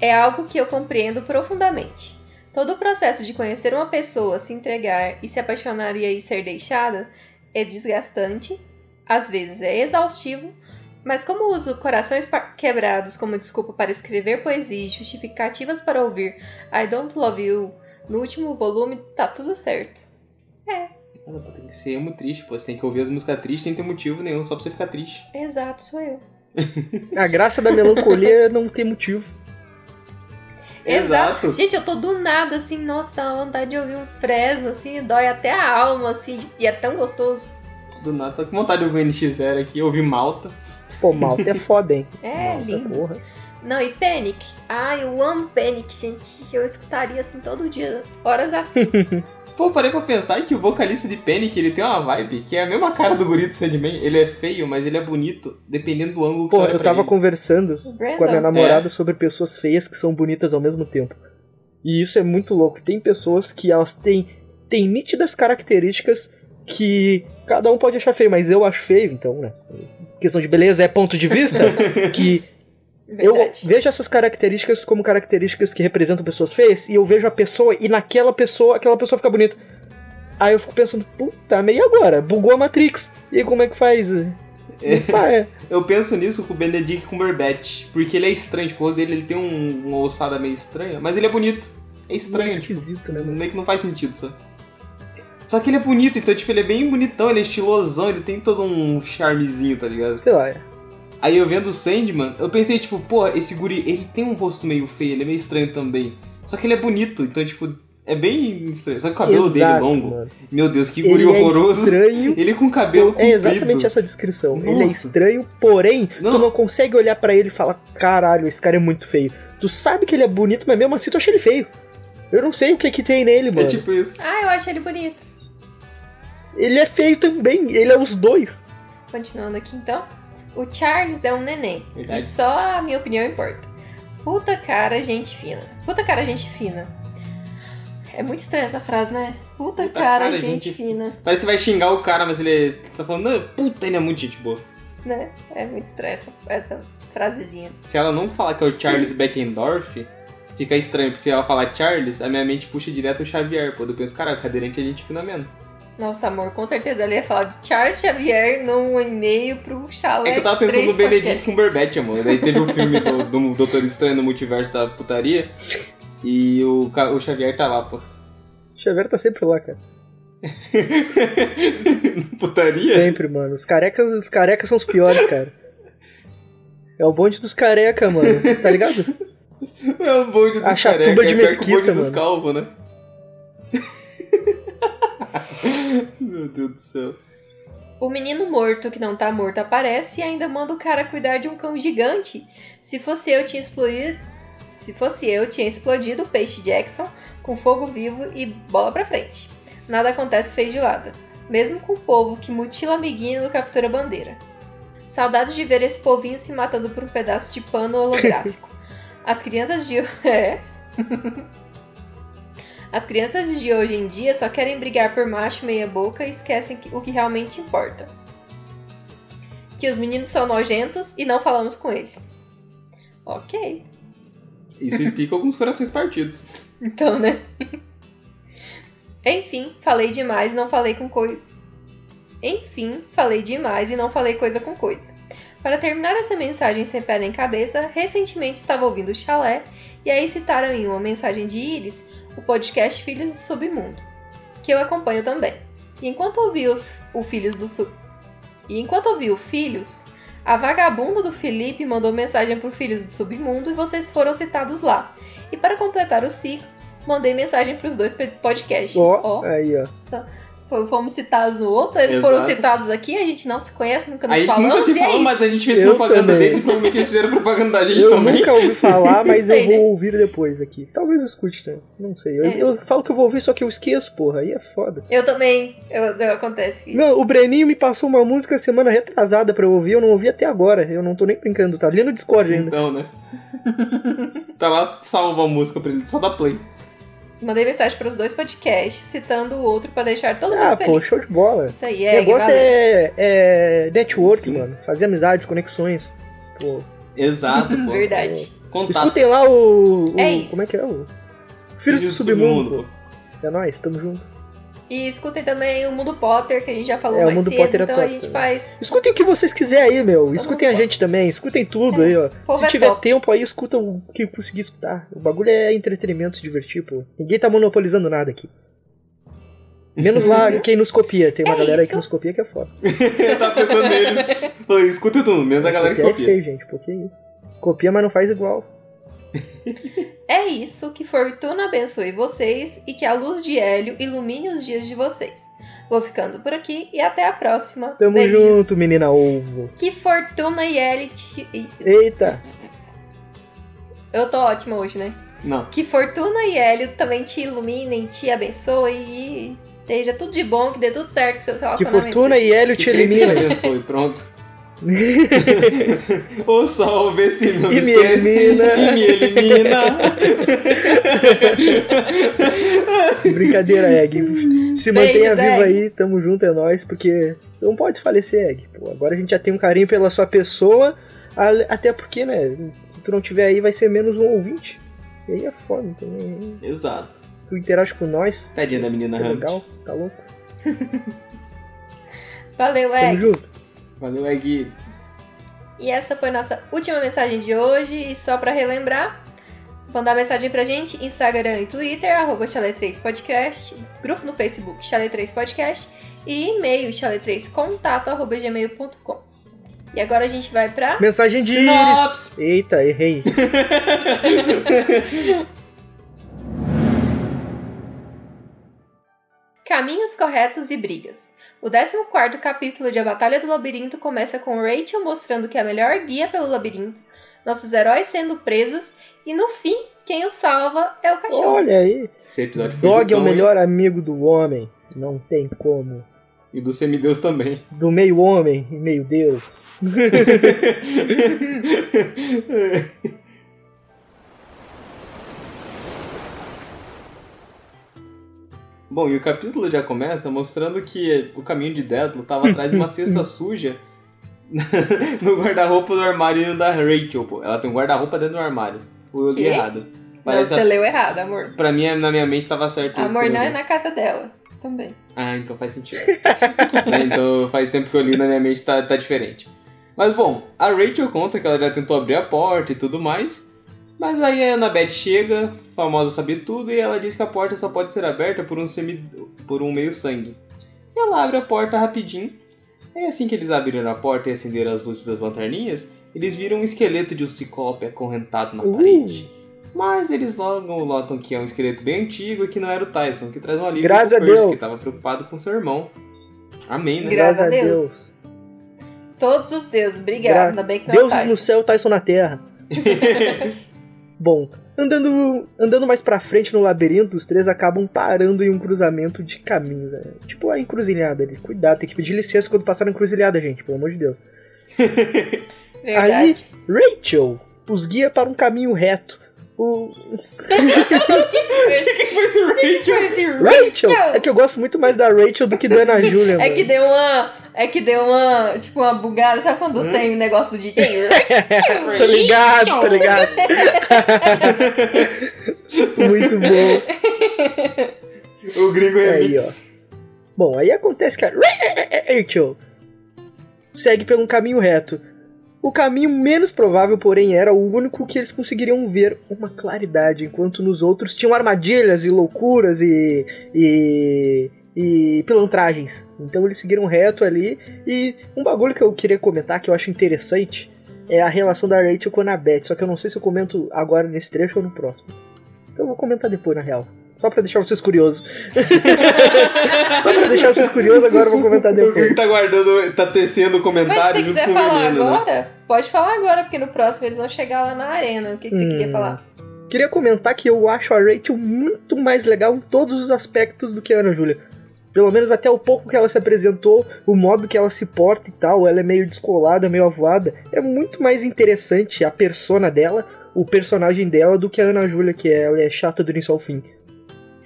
É algo que eu compreendo profundamente. Todo o processo de conhecer uma pessoa, se entregar e se apaixonar e aí ser deixada é desgastante, às vezes é exaustivo, mas como uso corações quebrados como desculpa para escrever poesia e justificativas para ouvir I Don't Love You no último volume, tá tudo certo. Mano, tem que ser emo triste, pô. Você tem que ouvir as músicas tristes sem ter motivo nenhum, só pra você ficar triste. Exato, sou eu. A graça da melancolia é não ter motivo. Exato. Gente, eu tô do nada assim, nossa, dá uma vontade de ouvir um Fresno, assim, dói até a alma, assim, e é tão gostoso. Do nada, tô com vontade de ouvir o NX0 aqui, ouvir Malta. Pô, malta é foda, hein? É, Malta, lindo. porra. Não, e Panic. Ai, eu amo Panic, gente. Eu escutaria assim todo dia, horas a fio. Pô, parei pra pensar que o vocalista de Panic, ele tem uma vibe que é a mesma cara do guri do Sandman. Ele é feio, mas ele é bonito, dependendo do ângulo que Pô, você olha eu pra tava ele. conversando O com a minha Brandon. namorada sobre pessoas feias que são bonitas ao mesmo tempo. E isso é muito louco. Tem pessoas que elas têm, têm nítidas características que cada um pode achar feio, mas eu acho feio, então, né? Questão de beleza é ponto de vista que eu vejo essas características como características que representam pessoas feias e eu vejo a pessoa e naquela pessoa, aquela pessoa fica bonita. Aí eu fico pensando, puta, meio agora, bugou a Matrix. E aí como é que faz? Faz. Eu penso nisso com o Benedict Cumberbatch, porque ele é estranho, tipo, o rosto dele ele tem um, uma ossada meio estranha, mas ele é bonito. É estranho. Meio tipo, esquisito, né, mano? meio que não faz sentido, sabe? Só que ele é bonito, então, tipo, ele é bem bonitão, ele é estilosão, ele tem todo um charmezinho, tá ligado? Sei lá, é. Aí eu vendo o Sandman, eu pensei, tipo, pô, esse guri, ele tem um rosto meio feio, ele é meio estranho também. Só que ele é bonito, então, tipo, é bem estranho. Só que o cabelo dele Exato, longo. mano. Meu Deus, que guri Ele é horroroso. estranho. Ele com cabelo comprido. É exatamente essa descrição. Ele é Nossa. estranho, porém, Não. tu não consegue olhar pra ele e falar: caralho, esse cara é muito feio. Tu sabe que ele é bonito, mas mesmo assim tu acha ele feio. Eu não sei o que que tem nele, mano. É tipo isso. Ah, eu acho ele bonito. Ele é feio também, ele é os dois. Continuando aqui então. O Charles é um neném. Verdade. E só a minha opinião importa. Puta cara, gente fina. Puta cara, gente fina. É muito estranha essa frase, né? Puta, Puta cara, cara, gente, gente fina. Parece que você vai xingar o cara, mas ele tá falando, puta, ele é muito gente boa. Né? É muito estranha essa, essa frasezinha. Se ela não falar que é o Charles Beckendorf, fica estranho, porque se ela falar Charles, a minha mente puxa direto o Xavier, pô. Eu penso, cara, cadeirante é gente fina mesmo. Nossa, amor, com certeza ela ia falar de Charles Xavier num e-mail pro Chalé. É que eu tava pensando 3 no Benedict. Cumberbatch, amor. Daí teve o filme do, do Doutor Estranho no Multiverso da Putaria. E o, o Xavier tá lá, pô. O Xavier tá sempre lá, cara. Putaria? Sempre, mano. Os carecas, os carecas são os piores, cara. É o bonde dos careca, mano. Tá ligado? É o bonde dos A chatuba careca, de é mesquita, dos mano. calvos, né? Meu Deus do céu. O menino morto que não tá morto aparece e ainda manda o cara cuidar de um cão gigante. Se fosse eu, tinha explodido. Se fosse eu, tinha explodido o peixe Jackson com fogo vivo e bola pra frente. Nada acontece feijoada. Mesmo com o povo que mutila amiguinho no captura bandeira. Saudades de ver esse povinho se matando por um pedaço de pano holográfico. As crianças de. É. As crianças de hoje em dia só querem brigar por macho meia boca e esquecem que- o que realmente importa. Que os meninos são nojentos e não falamos com eles. Ok. Isso explica alguns corações partidos. Então, né? Enfim, falei demais e não falei com coisa. Enfim, falei demais e não falei coisa com coisa. Para terminar essa mensagem sem pé nem cabeça, recentemente estava ouvindo o Chalé e aí citaram em uma mensagem de Iris o podcast Filhos do Submundo, que eu acompanho também. E enquanto ouvi o, o Filhos do Sub... E enquanto ouvi o Filhos, a vagabunda do Felipe mandou mensagem pro Filhos do Submundo e vocês foram citados lá. E para completar o ciclo, mandei mensagem pros dois pe- podcasts. Ó, Ó, aí, ó. está- fomos citados no outro, eles foram Exato. citados aqui, a gente não se conhece, nunca nos A gente falamos nunca e te é falou, isso. mas a gente fez Eu propaganda também. deles e provavelmente eles fizeram propaganda da gente Eu também. nunca ouvi falar, mas eu vou né? ouvir depois aqui. Talvez eu escute, né? Não sei. Eu, É. eu falo que eu vou ouvir, só que eu esqueço, porra. Aí é foda. Eu também, eu, eu- acontece isso. Não, o Breninho me passou uma música semana retrasada pra eu ouvir, eu não ouvi até agora. Eu não tô nem brincando, tá ali no Discord ainda. Então, né? tá lá, salva a música pra ele, só dá play. Mandei mensagem pros dois podcasts, citando o outro pra deixar todo mundo Ah, feliz. pô, show de bola. Isso aí, O é. negócio valeu. é, é network, Sim. mano. Fazer amizades, conexões. Pô, Exato, pô. Verdade. Contatos. escutem lá o, o- É isso. Como é que é? O Filhos do Submundo, pô. É nóis, tamo junto. E escutem também o Mundo Potter, que a gente já falou É, o mais Mundo cedo, Potter é então top a gente também. faz... Escutem o que vocês quiserem aí, meu. Escutem a bom. gente também. Escutem tudo aí, ó. povo Se é tiver top. tempo aí, escuta o que conseguir escutar. O bagulho é entretenimento, se divertir, pô. Ninguém tá monopolizando nada aqui. Menos lá quem nos copia. Tem uma É galera aí que nos copia que é foda. Eu tava pensando neles. Falei, escuta tudo, menos a galera que é copia. feio, gente. Pô, que isso. Copia, mas não faz igual. É isso, que Fortuna abençoe vocês e que a luz de Hélio ilumine os dias de vocês. Vou ficando por aqui e até a próxima. Tamo Beijos. junto, menina ovo. Que Fortuna e Hélio te... Eita. Eu tô ótima hoje, né? Não. Que Fortuna e Hélio também te iluminem, te abençoe e esteja tudo de bom, que dê tudo certo com seus Que relacionamentos. fortuna e Hélio te Que elimina. abençoe, pronto. O sol, vê se não E me esquece. elimina. E me elimina. Brincadeira, Egg. Se mantenha Beijos, vivo Egg. aí, tamo junto, é nóis, porque não pode falecer, Egg. Pô, agora a gente já tem um carinho pela sua pessoa, até porque, né, se tu não tiver aí, vai ser menos um ouvinte. E aí é foda, então, Exato. tu interage com nós, Tadinha da menina é legal, tá louco? Valeu, Tamo Egg. junto. Valeu, Egg. E essa foi nossa última mensagem de hoje. E só pra relembrar, Mandar mensagem pra gente, Instagram e Twitter, arroba Chalé3podcast, grupo no Facebook Chalé3podcast e e-mail chalé3contato, arroba gmail.com. E agora a gente vai pra... Mensagem de Sinopse. Iris. Eita, errei. Caminhos corretos e brigas. O 14 capítulo de A Batalha do Labirinto começa com Rachel mostrando que é a melhor guia pelo labirinto, nossos heróis sendo presos e no fim, quem os salva é o cachorro. Olha aí. Esse episódio foi Dog do é o hein? melhor amigo do homem. Não tem como. E do semideus também. Do meio homem e meio Deus. Bom, e o capítulo já começa mostrando que o caminho de Deadlo estava atrás de uma cesta suja no guarda-roupa do armário da Rachel, pô. Ela tem um guarda-roupa dentro do armário. Eu li errado. Não, Parece você leu errado, amor. Pra mim, na minha mente, tava certo. isso Amor não é na casa dela. Também. Ah, então faz sentido. Né, então faz tempo que eu li na minha mente, tá, tá diferente. Mas bom, a Rachel conta que ela já tentou abrir a porta e tudo mais. Mas aí a Annabeth chega, famosa sabe tudo, e ela diz que a porta só pode ser aberta por um, semi, por um meio sangue. E ela abre a porta rapidinho. É assim que eles abriram a porta e acenderam as luzes das lanterninhas, eles viram um esqueleto de um ciclope acorrentado na Uh. parede. Mas eles logo notam que é um esqueleto bem antigo e que não era o Tyson, que traz um alívio Graças pro a Percy, Deus. que estava preocupado com seu irmão. Amém, né? Graças a Graças a Deus. Deus. Todos os deuses, obrigado. Gra- Ainda bem que não é Deuses Tyson. no céu, Tyson na terra. Bom, andando, andando mais pra frente no labirinto, os três acabam parando em um cruzamento de caminhos. né? Tipo a encruzilhada ali. Cuidado, tem que pedir licença quando passar na encruzilhada, gente, pelo amor de Deus. Verdade. Rachel os guia para um caminho reto. O que foi esse Rachel? Esse Rachel! É que eu gosto muito mais da Rachel do que da Ana Júlia. É mano. que deu uma. É que deu uma. Tipo, uma bugada. Sabe quando Hum? tem o negócio do DJ? tô ligado, tô ligado. muito bom. O gringo É aí, remix. Bom, aí acontece que a Rachel segue pelo caminho reto. O caminho menos provável, porém, era o único que eles conseguiriam ver uma claridade, enquanto nos outros tinham armadilhas e loucuras e. e. e pilantragens. Então eles seguiram reto ali. E um bagulho que eu queria comentar que eu acho interessante é a relação da Rachel com a Annabeth. Só que eu não sei se eu comento agora nesse trecho ou no próximo. Então eu vou comentar depois, na real. Só pra deixar vocês curiosos. Só pra deixar vocês curiosos, agora eu vou comentar O depois. tá guardando, tá tecendo o Mas comentário se você quiser o falar veneno, né? agora, pode falar agora, porque no próximo eles vão chegar lá na arena. O que, que você Hum. queria falar? Queria comentar que eu acho a Rachel muito mais legal em todos os aspectos do que a Ana Júlia. Pelo menos até o pouco que ela se apresentou, o modo que ela se porta e tal, ela é meio descolada, meio avoada. É muito mais interessante a persona dela, o personagem dela, do que a Ana Júlia, que é, ela é chata do início ao fim.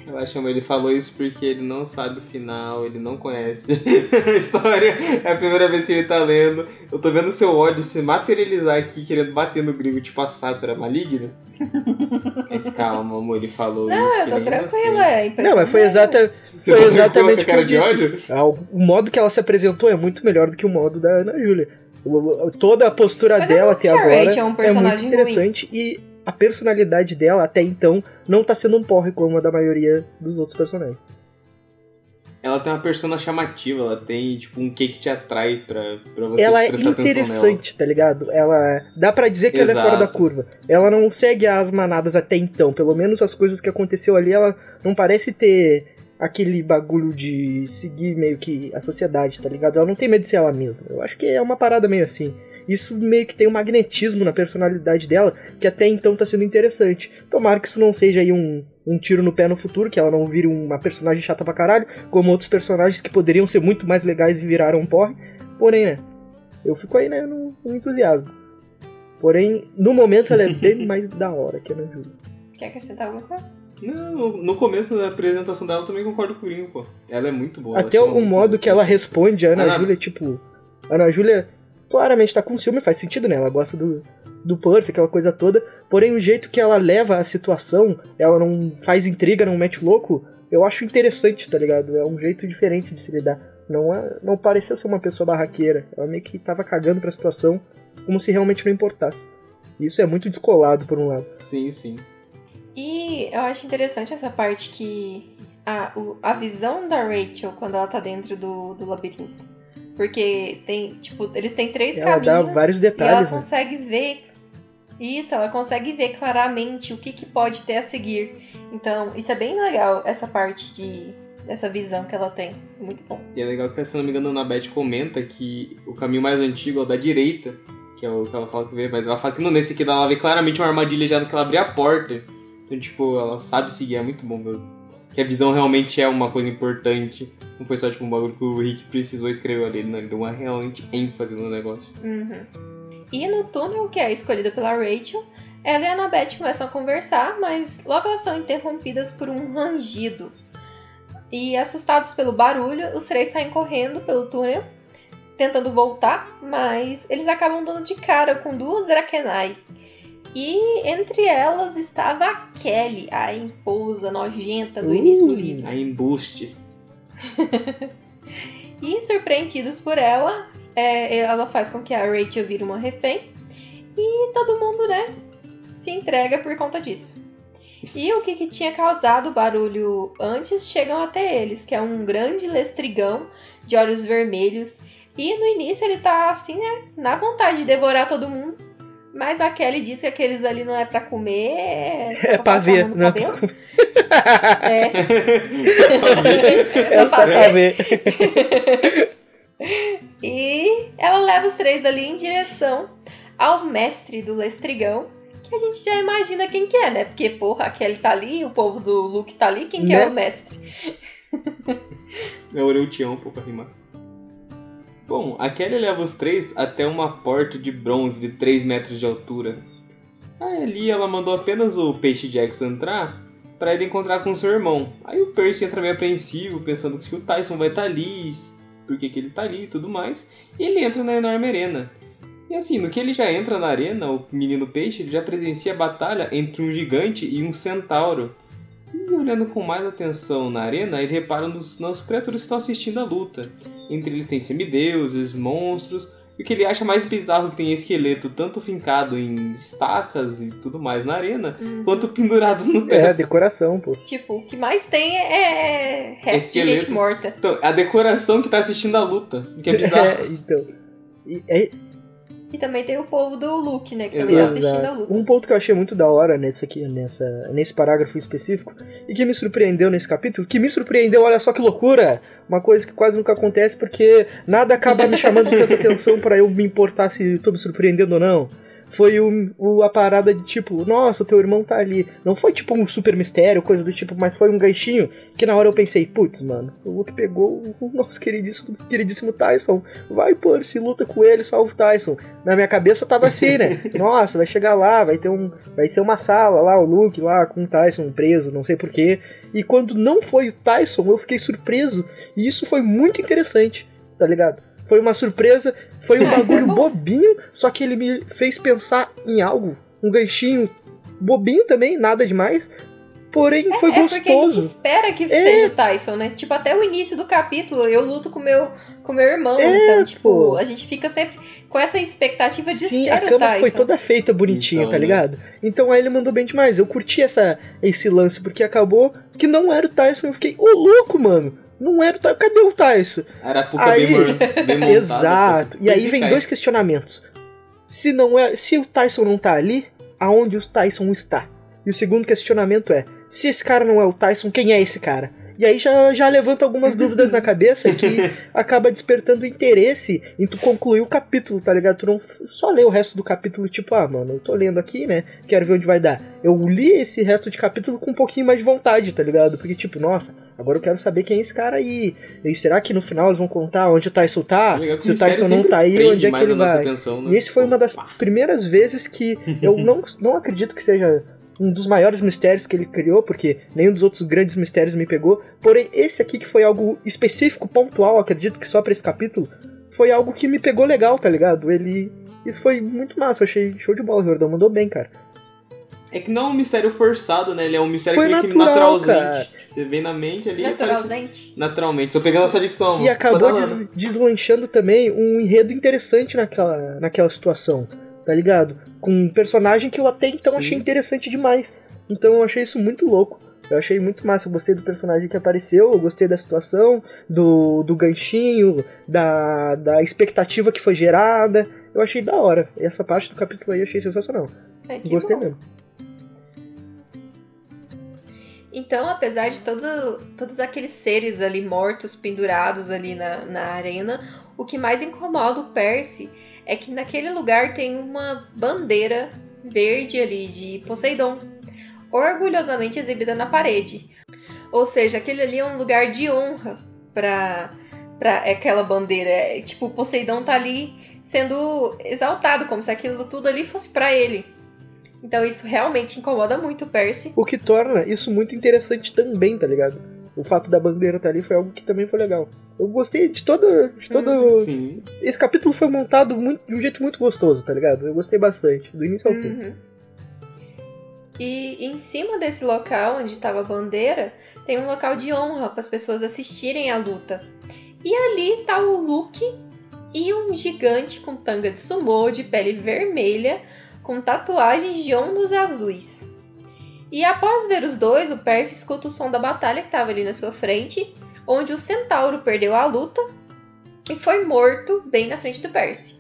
Relaxa, mas ele falou isso porque ele não sabe o final, ele não conhece a história. É a primeira vez que ele tá lendo. Eu tô vendo o seu ódio se materializar aqui, querendo bater no gringo, tipo a Sakura maligna. Mas calma, amor, ele falou isso. Não, eu que tô tranquila, é Não, mas foi, exata, foi exatamente o que eu de disse. Ah, O modo que ela se apresentou é muito melhor do que o modo da Ana Júlia. Toda a postura Mas eu dela até acho agora Rachel um é muito personagem interessante e a personalidade dela até então não tá sendo um porre como a da maioria dos outros personagens. Ela tem uma persona chamativa, ela tem, tipo, um que que te atrai pra, pra você ela é interessante, tá ligado? Ela dá pra dizer que ela é Exato. fora da curva. Ela não segue as manadas até então, pelo menos as coisas que aconteceu ali, ela não parece ter aquele bagulho de seguir meio que a sociedade, tá ligado? Ela não tem medo de ser ela mesma. Eu acho que é uma parada meio assim. Isso meio que tem um magnetismo na personalidade dela que até então tá sendo interessante. Tomara que isso não seja aí um, um tiro no pé no futuro, que ela não vire uma personagem chata pra caralho, como outros personagens que poderiam ser muito mais legais e viraram um porre. Porém, né? Eu fico aí, né, no, no entusiasmo. Porém, no momento ela é bem mais da hora que a Ana Júlia. Quer acrescentar alguma coisa? Não, no, no começo da apresentação dela eu também concordo com o gringo, pô. Ela é muito boa. Até muito modo que ela responde a Ana Ana- Júlia, tipo. Ana Júlia claramente tá com ciúme, faz sentido, né? Ela gosta do, do Percy, aquela coisa toda. Porém, o jeito que ela leva a situação, ela não faz intriga, não mete louco, eu acho interessante, tá ligado? É um jeito diferente de se lidar. Não, é, não parecia ser uma pessoa barraqueira. Ela meio que tava cagando pra situação como se realmente não importasse. Isso é muito descolado, por um lado. Sim, sim. E eu acho interessante essa parte que a, o, a visão da Rachel quando ela tá dentro do, do labirinto. Porque tem, tipo, eles têm três ela caminhos. dá vários e detalhes. ela né? consegue ver. Isso, ela consegue ver claramente o que, que pode ter a seguir. Então, isso é bem legal, essa parte de. essa visão que ela tem. Muito bom. E é legal que, se não me engano, a Annabeth comenta que o caminho mais antigo é o da direita, que é o que ela fala que vê, mas ela fala que não, nesse aqui ela vê claramente uma armadilha já que ela abrir a porta. Então, tipo, ela sabe seguir, é muito bom mesmo. Que a visão realmente é uma coisa importante. Não foi só, tipo, um bagulho que o Rick precisou escrever ali, não, ele deu uma realmente ênfase no negócio. Uhum. E no túnel, que é escolhido pela Rachel, ela e a Annabeth começam a conversar, mas logo elas são interrompidas por um rangido. E assustados pelo barulho, os três saem correndo pelo túnel, tentando voltar, mas eles acabam dando de cara com duas Drakenai. E entre elas estava a Kelly, a emposa nojenta do início do Uh. livro. A embuste. E surpreendidos por ela, é, ela faz com que a Rachel vire uma refém. E todo mundo, né, se entrega por conta disso. E o que, que tinha causado barulho antes chegam até eles, que é um grande lestrigão de olhos vermelhos. E no início ele tá assim, né, na vontade de devorar todo mundo. Mas a Kelly diz que aqueles ali não é pra comer, é, É ver, não é pra cabelo. comer. É. É só pra ver. E ela leva os três dali em direção ao mestre do Lestrigão, que a gente já imagina quem que é, né? Porque, porra, a Kelly tá ali, o povo do Luke tá ali, quem que Né? é o mestre? É o Tião, pô, pra rimar. Bom, a Kelly leva os três até uma porta de bronze de 3 metros de altura. Aí ali ela mandou apenas o Peixe Jackson entrar pra ele encontrar com seu irmão. Aí o Percy entra meio apreensivo, pensando que o Tyson vai estar ali, por que ele tá ali e tudo mais. E ele entra na enorme arena. E assim, no que ele já entra na arena, o menino peixe ele já presencia a batalha entre um gigante e um centauro. E olhando com mais atenção na arena, ele repara nos, nas criaturas que estão assistindo a luta. Entre eles tem semideuses, monstros, e o que ele acha mais bizarro é que tem esqueleto tanto fincado em estacas e tudo mais na arena, Hum. quanto pendurados no É, teto. decoração, pô. Tipo, o que mais tem é resto de gente Esqueleto. morta. Então, a decoração que tá assistindo a luta, o que é bizarro. É, então. E- é- E também tem o povo do Luke, né? Que também tá assistindo a exato. luta. Um ponto que eu achei muito da hora nesse aqui, nessa, nesse parágrafo específico, e que me surpreendeu nesse capítulo, que me surpreendeu, olha só que loucura! Uma coisa que quase nunca acontece porque nada acaba me chamando tanta atenção pra eu me importar se tô me surpreendendo ou não. Foi o, o- a parada de tipo, nossa, teu irmão tá ali. Não foi tipo um super mistério, coisa do tipo, mas foi um ganchinho que na hora eu pensei, putz, mano, o Luke pegou o nosso queridíssimo, queridíssimo Tyson. Vai, Percy, luta com ele, salva o Tyson. Na minha cabeça tava assim, né? Nossa, vai chegar lá, vai ter um. Vai ser uma sala lá, o Luke lá com o Tyson preso, não sei porquê. E quando não foi o Tyson, eu fiquei surpreso. E isso foi muito interessante, tá ligado? Foi uma surpresa, foi um é bagulho bobinho, só que ele me fez pensar em algo. Um ganchinho bobinho também, nada demais. Porém, foi é porque a gente gostoso. espera que É. seja o Tyson, né? Tipo, até o início do capítulo eu luto com meu, com meu irmão. É, então, tipo, pô. a gente fica sempre com essa expectativa de Sim, ser a o cama Tyson. foi toda feita bonitinha, Então, tá né? ligado? Então aí ele mandou bem demais. Eu curti essa, esse lance, porque acabou que não era o Tyson. Eu fiquei, ô louco, mano. Não era o Tyson. Cadê o Tyson? Arapuca Aí- bem, mor- bem montada. Exato. pra- E aí vem dois questionamentos. Se não é, se o Tyson não tá ali, aonde o Tyson está? E o segundo questionamento é: se esse cara não é o Tyson, quem é esse cara? E aí já, já levanta algumas dúvidas na cabeça que acaba despertando interesse em tu concluir o capítulo, tá ligado? Tu não só lê o resto do capítulo, tipo, ah, mano, eu tô lendo aqui, né? Quero ver onde vai dar. Eu li esse resto de capítulo com um pouquinho mais de vontade, tá ligado? Porque, tipo, nossa, agora eu quero saber quem é esse cara aí. E será que no final eles vão contar onde o Tyson tá? É Se o Tyson não tá aí, onde é que ele vai? atenção, né? E esse foi uma das Pá. primeiras vezes que eu não, não acredito que seja um dos maiores mistérios que ele criou, porque nenhum dos outros grandes mistérios me pegou. Porém, esse aqui que foi algo específico, pontual, acredito que só pra esse capítulo, foi algo que me pegou legal, tá ligado? Ele. Isso foi muito massa, eu achei show de bola, o Jordão mandou bem, cara. É que não é um mistério forçado, né? Ele é um mistério Foi que meio que natural, naturalmente. cara. Você vem na mente ali e Natural aparece- ausente. Naturalmente. Tô pegando a sua dicção. E acabou des- deslanchando também um enredo interessante naquela, naquela situação, tá ligado? Com um personagem que eu até então Sim. achei interessante demais. Então eu achei isso muito louco. Eu achei muito massa, eu gostei do personagem que apareceu, eu gostei da situação, do, do ganchinho, da, da expectativa que foi gerada. Eu achei da hora. E essa parte do capítulo aí eu achei sensacional. É, gostei bom. mesmo. Então, apesar de todo, todos aqueles seres ali mortos, pendurados ali na, na arena, o que mais incomoda o Percy é que naquele lugar tem uma bandeira verde ali de Poseidon, orgulhosamente exibida na parede. Ou seja, aquele ali é um lugar de honra para para aquela bandeira. É, tipo, Poseidon tá ali sendo exaltado, como se aquilo tudo ali fosse para ele. Então isso realmente incomoda muito o Percy. O que torna isso muito interessante também, tá ligado? O fato da bandeira estar ali foi algo que também foi legal. Eu gostei de todo. De todo... Sim. Esse capítulo foi montado muito, de um jeito muito gostoso, tá ligado? Eu gostei bastante, do início ao fim. Uhum. E em cima desse local onde estava a bandeira, tem um local de honra para as pessoas assistirem à luta. E ali tá o Luke e um gigante com tanga de sumô de pele vermelha, com tatuagens de ondas azuis. E após ver os dois, o Percy escuta o som da batalha que estava ali na sua frente, onde o centauro perdeu a luta e foi morto bem na frente do Percy.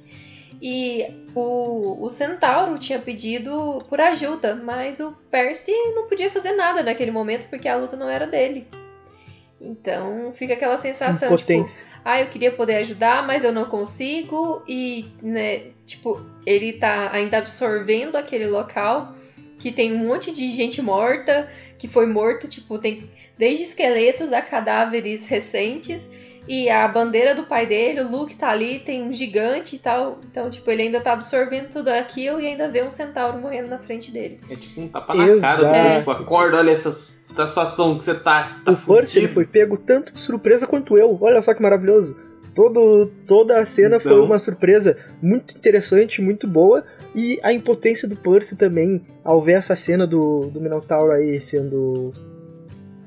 E o, o centauro tinha pedido por ajuda, mas o Percy não podia fazer nada naquele momento porque a luta não era dele. Então fica aquela sensação, tipo, ah, eu queria poder ajudar, mas eu não consigo. E, né, tipo, ele tá ainda absorvendo aquele local que tem um monte de gente morta, que foi morto, tipo, tem desde esqueletos a cadáveres recentes. E a bandeira do pai dele, o Luke tá ali, tem um gigante e tal. Então, tipo, ele ainda tá absorvendo tudo aquilo e ainda vê um centauro morrendo na frente dele. É tipo um tapa na Exato. cara. Tipo, acorda, olha essa, essa situação que você tá. Você tá o Percy ele foi pego tanto de surpresa quanto eu. Olha só que maravilhoso. Todo, toda a cena Então. foi uma surpresa muito interessante, muito boa. E a impotência do Percy também, ao ver essa cena do, do Minotauro aí sendo,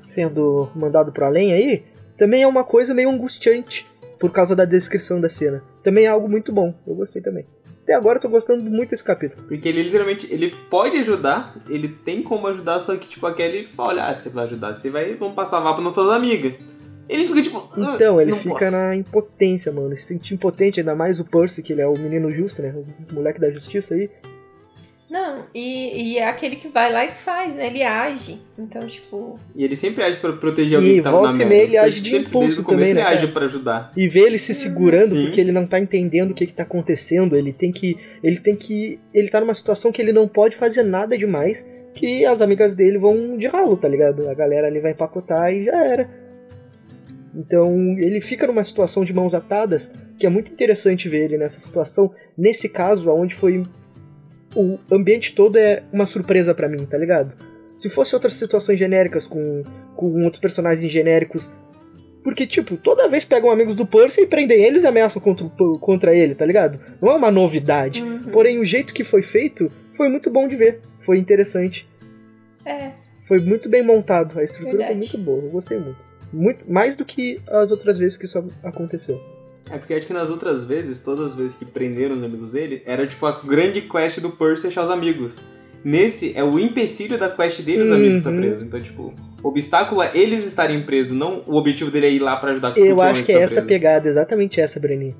sendo mandado pro além aí, também é uma coisa meio angustiante por causa da descrição da cena. Também é algo muito bom. Eu gostei também. Até agora eu tô gostando muito desse capítulo. Porque ele literalmente, ele pode ajudar, ele tem como ajudar, só que tipo, aquele fala, olha, ah, você vai ajudar, você vai, vamos passar vapo nas suas amigas. Ele fica tipo, "Ah, Então, ele fica posso." na impotência, mano. Se sentir impotente, ainda mais o Percy, que ele é o menino justo, né? O moleque da justiça aí. Não, e, e é aquele que vai lá e faz, né? Ele age. Então, tipo. E ele sempre age pra proteger alguém E que na volta e merda. meia ele age Sempre, de desde impulso também, ele né, age cara? pra ajudar. E ver ele se segurando Sim. porque ele não tá entendendo o que que tá acontecendo. Ele tem que. Ele tem que. Ele tá numa situação que ele não pode fazer nada demais. Que as amigas dele vão de ralo, tá ligado? A galera ali vai empacotar e já era. Então ele fica numa situação de mãos atadas, que é muito interessante ver ele nessa situação. Nesse caso, onde foi. O ambiente todo é uma surpresa pra mim, tá ligado? Se fosse outras situações genéricas com, com outros personagens genéricos. Porque, tipo, toda vez pegam amigos do Percy e prendem eles e ameaçam contra, contra ele, tá ligado? Não é uma novidade. Porém, o jeito que foi feito foi muito bom de ver. Foi interessante. É. Foi muito bem montado. A estrutura foi Verdade. muito boa. Eu gostei muito. muito. Mais do que as outras vezes que isso aconteceu. É porque acho que nas outras vezes, todas as vezes que prenderam os amigos dele, era tipo a grande quest do Percy achar os amigos. Nesse, é o empecilho da quest dele os amigos estar Uhum. presos. Então, tipo, o obstáculo é eles estarem presos, não o objetivo dele é ir lá pra ajudar Eu acho que é tá essa preso. pegada, exatamente essa, Breninho.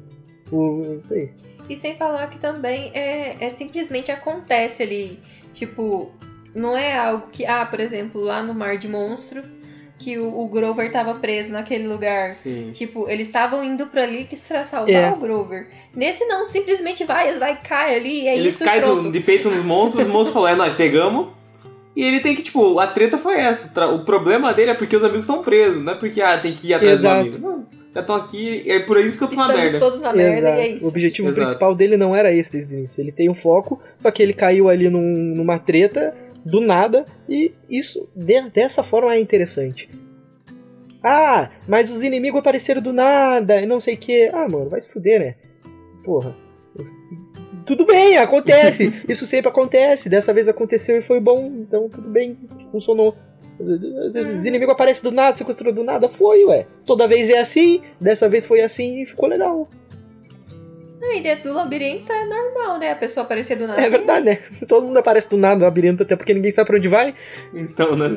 O, isso aí. E sem falar que também é, é simplesmente acontece ali. Tipo, não é algo que. Ah, por exemplo, lá no Mar de Monstro, que o, o Grover tava preso naquele lugar. Sim. Tipo, eles estavam indo pra ali que pra salvar É. o Grover. Nesse não, simplesmente vai, vai, cai ali, é Eles isso e caem de peito nos monstros, os monstros falam, é, nós pegamos. E ele tem que, tipo, a treta foi essa. o O problema dele é porque os amigos estão presos, não é porque, ah, tem que ir atrás Exato. do amigo. Não, já estão aqui, é por isso que eu tô na Estamos merda. todos na merda Exato. e é O isso. objetivo Exato. principal dele não era esse desde o início. Ele tem um foco, só que ele caiu ali num- numa treta do nada, e isso de- dessa forma é interessante. Ah, mas os inimigos apareceram do nada e não sei o que. Ah, mano, vai se fuder, né? Porra. Tudo bem, acontece. Isso sempre acontece. Dessa vez aconteceu e foi bom, então tudo bem, funcionou. Os os inimigos aparecem do nada, sequestrou do nada, foi, ué. Toda vez é assim, dessa vez foi assim e ficou legal. E dentro do labirinto é normal, né? A pessoa aparecer do nada. É verdade, né? Todo mundo aparece do nada no labirinto, até porque ninguém sabe pra onde vai. Então, né?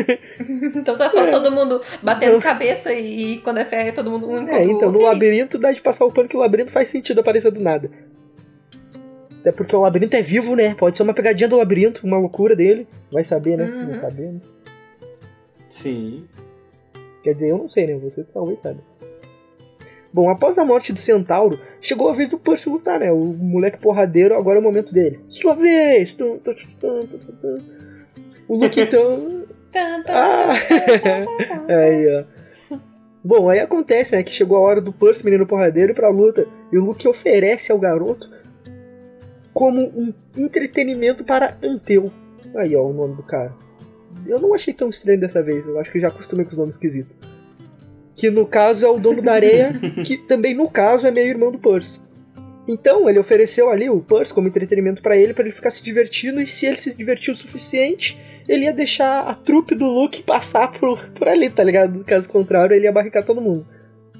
então tá só é. todo mundo batendo cabeça e, e, quando é fé, todo mundo um É, então no é labirinto dá de passar o pano que o labirinto faz sentido aparecer do nada. Até porque o labirinto é vivo, né? Pode ser uma pegadinha do labirinto, uma loucura dele. Vai saber, né? Uhum. Não saber, né? Sim. Quer dizer, eu não sei, né? Vocês talvez saibam. Bom, após a morte do Centauro, chegou a vez do Percy lutar, né? O moleque porradeiro, agora é o momento dele. Sua vez! O Luke então. ah! aí, ó. Bom, aí acontece, né? Que chegou a hora do Percy, menino porradeiro, pra luta. E o Luke oferece ao garoto como um entretenimento para Anteu. Aí, ó, o nome do cara. Eu não achei tão estranho dessa vez, eu acho que já acostumei com os nomes esquisitos que no caso é o dono da areia, que também no caso é meio irmão do Percy. Então ele ofereceu ali o Percy como entretenimento para ele, para ele ficar se divertindo, e se ele se divertiu o suficiente, ele ia deixar a trupe do Luke passar por, por ali, tá ligado? Caso contrário, ele ia barricar todo mundo.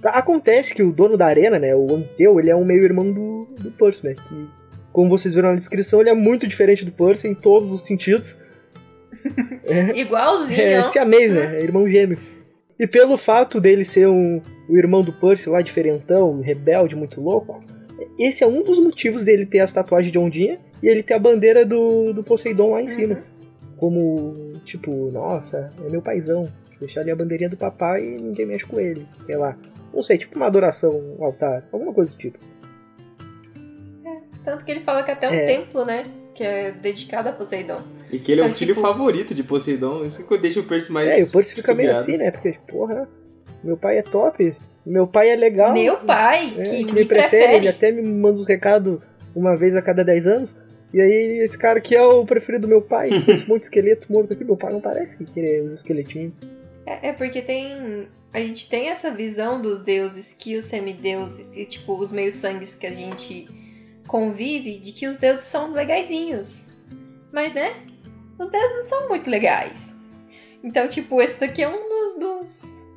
Acontece que o dono da arena, né, o Anteu, ele é um meio irmão do, do Percy, né, que, como vocês viram na descrição, ele é muito diferente do Percy em todos os sentidos. É, Igualzinho. É, siamês, né, é irmão gêmeo. E pelo fato dele ser um, o irmão do Percy lá, diferentão, rebelde, muito louco, esse é um dos motivos dele ter as tatuagens de ondinha e ele ter a bandeira do, do Poseidon lá em uhum. cima. Como, tipo, nossa, é meu paizão. Deixar ali a bandeirinha do papai e ninguém mexe com ele. Sei lá. Não sei, tipo uma adoração, um altar, alguma coisa do tipo. É, tanto que ele fala que até um é. templo, né? Que é dedicado a Poseidon. E que ele é o então, filho tipo... favorito de Poseidon. Isso que deixa o Percy mais. É, e o Percy fica meio assim, né? Porque, porra, meu pai é top. Meu pai é legal. Meu pai, é, que, que, me, prefere. prefere. Ele até me manda os recados uma vez a cada 10 anos. E aí, esse cara que é o preferido do meu pai, esse monte de esqueleto morto aqui, meu pai não parece que ele é os esqueletinhos. É, é, porque tem. A gente tem essa visão dos deuses que os semideuses e, tipo, os meios-sangues que a gente convive, de que os deuses são legaisinhos. Mas, né? Os deuses não são muito legais. Então, tipo, esse daqui é um dos, dos,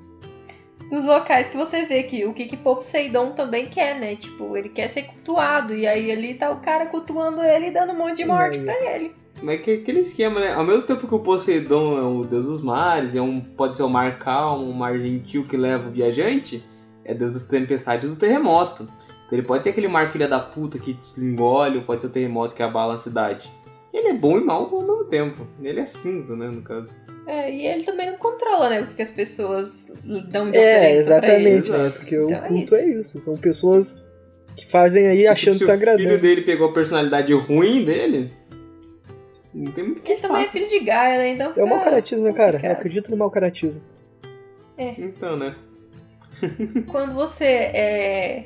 dos locais que você vê que o que, que Poseidon também quer, né? Tipo, ele quer ser cultuado. E aí ali tá o cara cultuando ele e dando um monte de morte pra ele. Mas que aquele esquema, né? Ao mesmo tempo que o Poseidon é o deus dos mares, é um, pode ser o mar calmo, um mar gentil que leva o viajante, é deus da tempestade e do terremoto. Então ele pode ser aquele mar filha da puta que te engole, ou pode ser o terremoto que abala a cidade. Ele é bom e mal ao mesmo tempo. Ele é cinza, né, no caso. É, e ele também não controla, né, o que as pessoas dão de É, exatamente, né, porque então o culto é isso. é isso. São pessoas que fazem aí achando que tá agradando. Se o filho dele pegou a personalidade ruim dele, não tem muito que Ele também é filho de Gaia, né, então... É o mau caratismo, né, cara? Eu acredito no mau caratismo. É. Então, né? Quando você é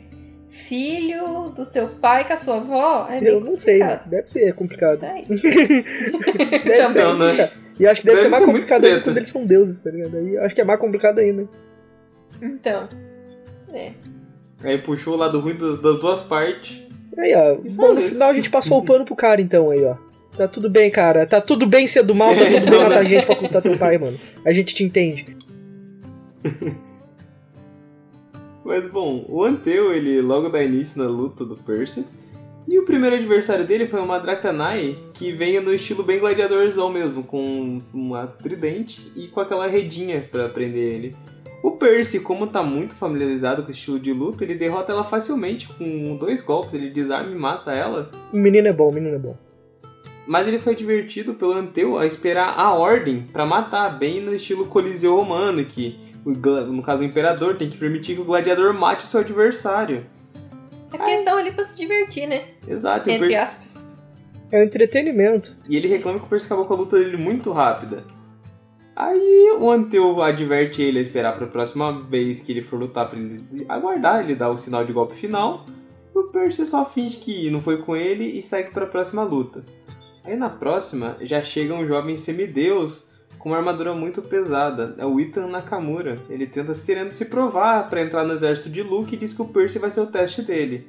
filho do seu pai com a sua avó? É eu não sei, deve ser complicado. É isso. deve ser, não, né? E acho que deve, deve ser mais ser complicado ainda quando eles são deuses, tá ligado? Aí acho que é mais complicado ainda. Então, é. Aí puxou o lado ruim das duas partes. Aí, ó. Isso bom, no final a gente passou o pano pro cara, então, aí, ó. Tá tudo bem, cara. Tá tudo bem ser do mal, tá tudo bem matar gente pra ocultar teu pai, mano. A gente te entende. Mas bom, o Anteu, ele logo dá início na luta do Percy. E o primeiro adversário dele foi uma Dracanai, que vem no estilo bem gladiadorzão mesmo, com uma tridente e com aquela redinha para prender ele. O Percy, como tá muito familiarizado com o estilo de luta, ele derrota ela facilmente com dois golpes, ele desarma e mata ela. O menino é bom, o menino é bom. Mas ele foi divertido pelo Anteu a esperar a ordem para matar, bem no estilo Coliseu Romano, que no caso o imperador, tem que permitir que o gladiador mate o seu adversário. É porque eles estão ali pra se divertir, né? Exato. Entre Percy... aspas. É um entretenimento. E ele reclama que o Percy acabou com a luta dele muito rápida. Aí o Anteu adverte ele a esperar para a próxima vez que ele for lutar para ele aguardar, ele dá o sinal de golpe final. O Percy só finge que não foi com ele e segue para a próxima luta. Aí na próxima já chega um jovem semideus com uma armadura muito pesada. É o Ethan Nakamura. Ele tenta querendo se provar para entrar no exército de Luke e diz que o Percy vai ser o teste dele.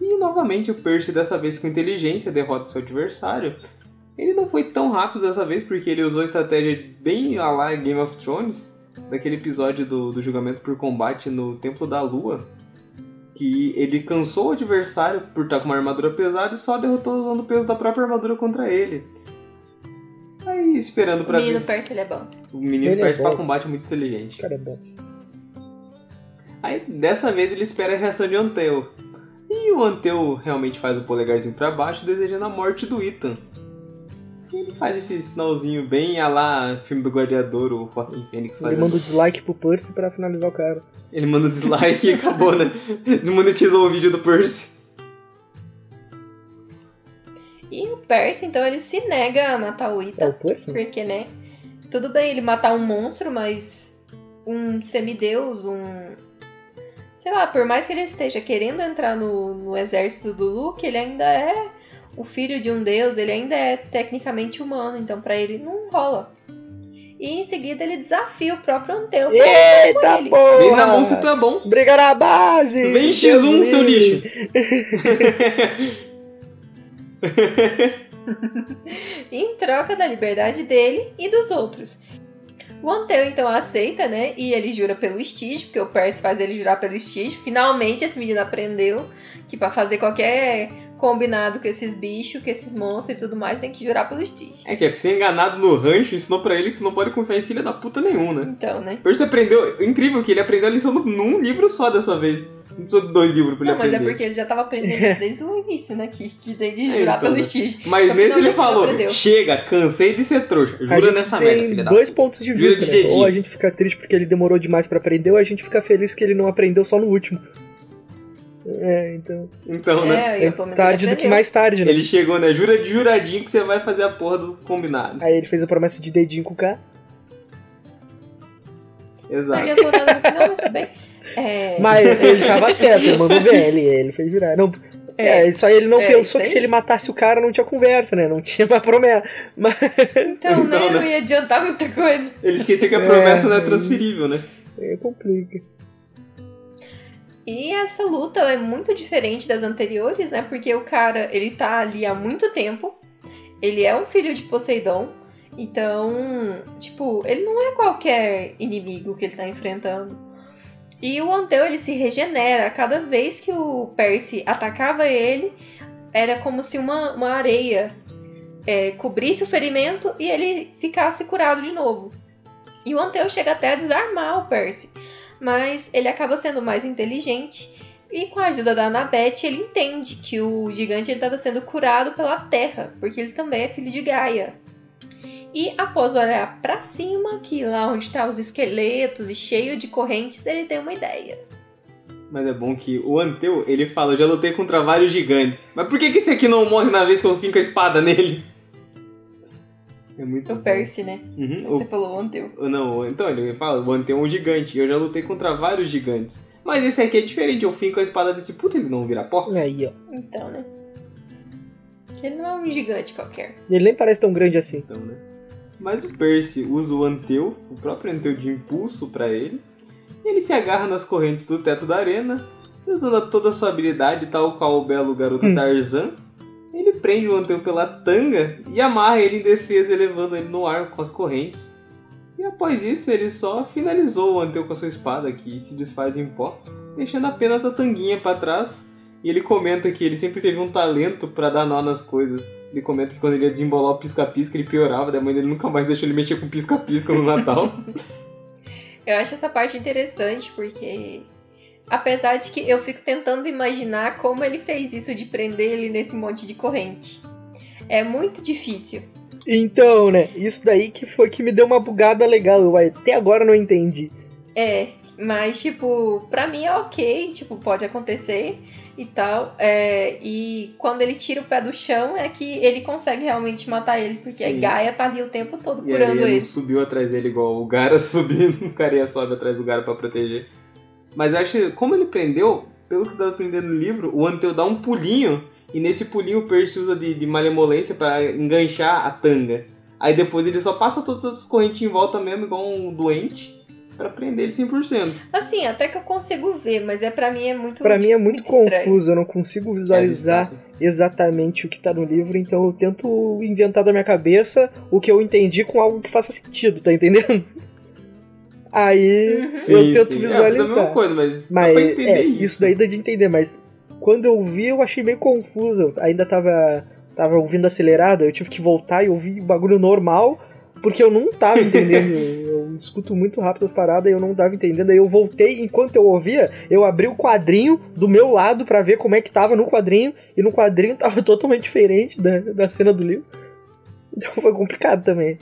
E novamente o Percy, dessa vez com inteligência, derrota seu adversário. Ele não foi tão rápido dessa vez porque ele usou estratégia bem a lá Game of Thrones, daquele episódio do, do julgamento por combate no Templo da Lua. que ele cansou o adversário por estar com uma armadura pesada e só derrotou usando o peso da própria armadura contra ele. Aí, esperando pra O menino ver. Percy, ele é bom. O menino Ele é Percy pra bom. combate é muito inteligente. Cara, é bom. Aí, dessa vez, ele espera a reação de Anteu. E o Anteu realmente faz o polegarzinho pra baixo, desejando a morte do Ethan. E ele faz esse sinalzinho bem a lá filme do Gladiador, o Joaquim Fênix Ele manda o dislike pro Percy pra finalizar o cara. Ele manda o dislike e acabou, né? Desmonetizou o vídeo do Percy. E o Percy, então, ele se nega a matar o É Ita. o Percy? Porque, né? Tudo bem ele matar um monstro, mas um semideus, um. Sei lá, por mais que ele esteja querendo entrar no, no exército do Luke, ele ainda é o filho de um deus, ele ainda é tecnicamente humano, então pra ele não rola. E em seguida ele desafia o próprio Anteu. Eita com ele. porra! Vem na mão se tu é bom. Briga na base! Vem Deus X1, seu lixo. em troca da liberdade dele e dos outros. O Anteu então aceita, né? E ele jura pelo Stige, porque o Percy faz ele jurar pelo Stige. Finalmente esse menino aprendeu que pra fazer qualquer combinado com esses bichos, com esses monstros e tudo mais, tem que jurar pelo Stige. É que é ser enganado no rancho ensinou pra ele que você não pode confiar em filha da puta nenhum, né? Então, né? Percy aprendeu. Incrível que ele aprendeu a lição num livro só dessa vez. Não precisou de dois livros pra ele Não, mas é aprender. porque ele já tava aprendendo isso desde o início, né? Que, que tem que É, jurar então, pelo né? Stige. Mas Então, nesse ele falou: chega, cansei de ser trouxa. A Jura gente nessa merda, tem filha da dois pontos de vista, de né? Ou a gente fica triste porque ele demorou demais pra aprender, ou a gente fica feliz que ele não aprendeu só no último. É, então. Então, né? É, Antes menos tarde do que mais tarde, né? Ele chegou, né? Jura de juradinho que você vai fazer a porra do combinado. Aí ele fez a promessa de dedinho com o K. Não Exato. final, mas tudo bem. É... Mas ele tava certo, ele mandou bem, ele, ele fez jurar. Não, é, só ele não É, pensou que se ele matasse o cara não tinha conversa, né? Não tinha mais promessa. Mas Então, né? Não, né? Não ia adiantar muita coisa. Ele esqueceu que a É, promessa não é transferível, né? é, complica. E essa luta é muito diferente das anteriores, né? Porque o cara, ele tá ali há muito tempo. Ele é um filho de Poseidon. Então, tipo, ele não é qualquer inimigo que ele tá enfrentando. E o Anteu, ele se regenera. Cada vez que o Percy atacava ele, era como se uma, uma areia é, cobrisse o ferimento e ele ficasse curado de novo. E o Anteu chega até a desarmar o Percy mas ele acaba sendo mais inteligente e com a ajuda da Annabeth ele entende que o gigante estava sendo curado pela terra, porque ele também é filho de Gaia. E após olhar pra cima, que lá onde tá os esqueletos e cheio de correntes, ele tem uma ideia. Mas é bom que o Anteu, ele fala, eu já lutei contra vários gigantes. Mas por que, que esse aqui não morre na vez que eu finco a espada nele? É muito O bom. Percy, né? Uhum, Você falou o Anteu. o- não, então ele fala, o Anteu é um gigante. Eu já lutei contra vários gigantes. Mas esse aqui é diferente, eu finco a espada desse puta, ele não vira pó. Aí, ó. Então, né? Ele não é um gigante qualquer. Ele nem parece tão grande assim. Então, né? Mas o Percy usa o Anteu, o próprio Anteu de impulso pra ele. E ele se agarra nas correntes do teto da arena. Usando toda a sua habilidade, tal qual o belo garoto Hum. Tarzan, ele prende o Anteu pela tanga e amarra ele em defesa, elevando ele no ar com as correntes. E após isso, ele só finalizou o Anteu com a sua espada, que se desfaz em pó, deixando apenas a tanguinha pra trás. E ele comenta que ele sempre teve um talento pra dar nó nas coisas. Ele comenta que quando ele ia desembolar o pisca-pisca, ele piorava, daí a mãe dele nunca mais deixou ele mexer com pisca-pisca no Natal. Eu acho essa parte interessante porque, apesar de que eu fico tentando imaginar como ele fez isso de prender ele nesse monte de corrente. É muito difícil. Então, né? Isso daí que foi que me deu uma bugada legal. Eu até agora não entendi. É, mas tipo, pra mim é ok, tipo, pode acontecer e tal. É, e quando ele tira o pé do chão é que ele consegue realmente matar ele, porque a Sim. Gaia tá ali o tempo todo e a curando não ele. subiu atrás dele igual o Gara subindo. O Careia sobe atrás do Gara pra proteger. Mas eu acho que, como ele prendeu, pelo que dá pra aprender no livro, o Anteu dá um pulinho. E nesse pulinho o Percy usa de, de malemolência pra enganchar a tanga. Aí depois ele só passa todas as correntes em volta mesmo, igual um doente, pra prender ele 100%. Assim, até que eu consigo ver, mas é para mim é muito Pra mim é muito estranho. confuso, eu não consigo visualizar É, exatamente o que tá no livro, então eu tento inventar da minha cabeça o que eu entendi com algo que faça sentido, tá entendendo? Aí Uhum. eu tento sim. É, visualizar. É a mesma coisa, mas, Mas dá pra entender é, isso. isso daí dá de entender, mas quando eu vi eu achei meio confuso. Eu ainda tava, tava ouvindo acelerado, eu tive que voltar e ouvir o bagulho normal, porque eu não tava entendendo. eu escuto muito rápido as paradas e eu não tava entendendo. Aí eu voltei, enquanto eu ouvia, eu abri o quadrinho do meu lado pra ver como é que tava no quadrinho, e no quadrinho tava totalmente diferente da, da cena do livro. Então foi complicado também.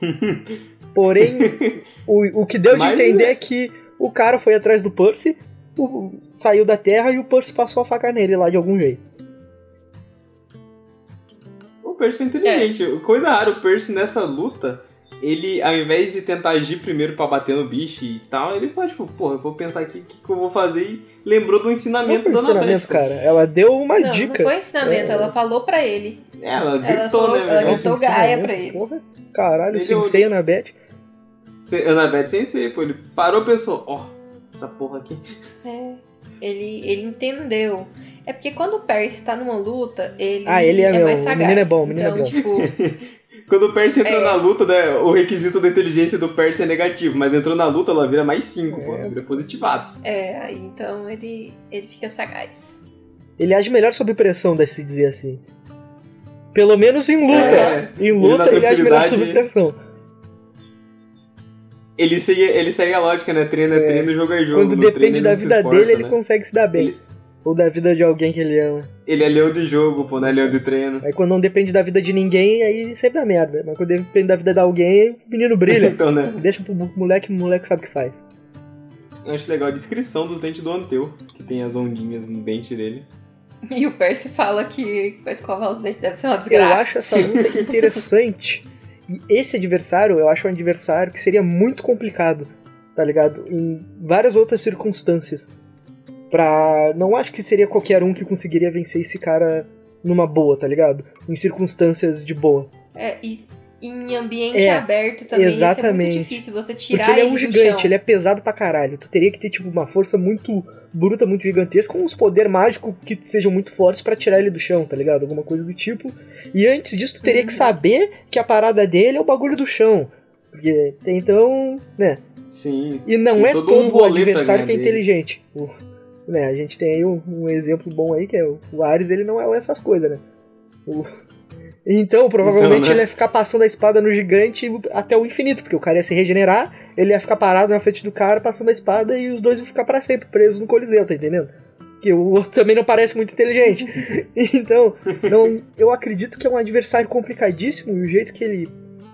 Porém, o, o que deu de Mas entender é. é que o cara foi atrás do Percy, o- saiu da terra e o Percy passou a faca nele lá de algum jeito. O Percy foi inteligente. É. Coisa rara, o Percy nessa luta, ele, ao invés de tentar agir primeiro pra bater no bicho e tal, ele pode, tipo, porra, eu vou pensar aqui o que, que eu vou fazer e lembrou do Não ensinamento foi da ensinamento, cara. Ela deu uma Não, dica. não foi ensinamento, É. ela falou pra ele. Ela Ela gritou, falou- né, ela gritou Gaia pra ele. Porra, caralho, Ele Sensei Annabeth. Se- Annabeth Sensei, pô, ele parou e pensou, ó, essa porra aqui. É, ele, ele entendeu. É porque quando o Percy tá numa luta, ele, Ah, ele é meu- mais o sagaz. menino é bom, o menino é então, bom. tipo, Quando o Percy entra É. na luta, né, o requisito da inteligência do Percy é negativo, mas entrou na luta, ela vira mais 5, pô, ela vira positivados. é, aí então ele, ele fica sagaz. Ele age melhor sob pressão, deve se dizer assim. Pelo menos em luta. É, em ele luta na ele, age melhor sob pressão. Ele segue, ele segue a lógica, né? Treino é treino, jogo é jogo. Quando No depende treino ele da vida esforça, dele, ele né? consegue se dar bem. Ele- Ou da vida de alguém que ele ama. Ele é leão de jogo, pô, não é leão de treino. Aí quando não depende da vida de ninguém, aí sempre dá merda. Mas quando depende da vida de alguém, o menino brilha. então, né? Deixa pro moleque, o moleque sabe o que faz. Eu acho legal a descrição dos dentes do Anteu, que tem as ondinhas no dente dele. E o Percy fala que pra escovar os dentes deve ser uma Eu desgraça. acho essa luta interessante. E esse adversário, eu acho um adversário que seria muito complicado, tá ligado? Em várias outras circunstâncias. Pra. Não acho que seria qualquer um que conseguiria vencer esse cara numa boa, tá ligado? Em circunstâncias de boa. É, e em ambiente É, aberto também isso é exatamente. muito difícil você tirar Porque ele é um gigante, ele é pesado pra caralho. Tu teria que ter, tipo, uma força muito bruta, muito gigantesca, com uns poderes mágicos que sejam muito fortes pra tirar ele do chão, tá ligado? Alguma coisa do tipo. E antes disso, tu teria que saber que a parada dele é o bagulho do chão. Porque, então, né? Sim. E não é todo todo, um pra adversário que é dele. inteligente. O- né, a gente tem aí um, um exemplo bom aí, que é o, o Ares, ele não é essas coisas, né? O- Então, provavelmente Então, né? ele ia ficar passando a espada no gigante até o infinito, porque o cara ia se regenerar, ele ia ficar parado na frente do cara, passando a espada, e os dois iam ficar pra sempre presos no coliseu, tá entendendo? Porque o outro também não parece muito inteligente. então, não, eu acredito que é um adversário complicadíssimo, e o jeito que ele,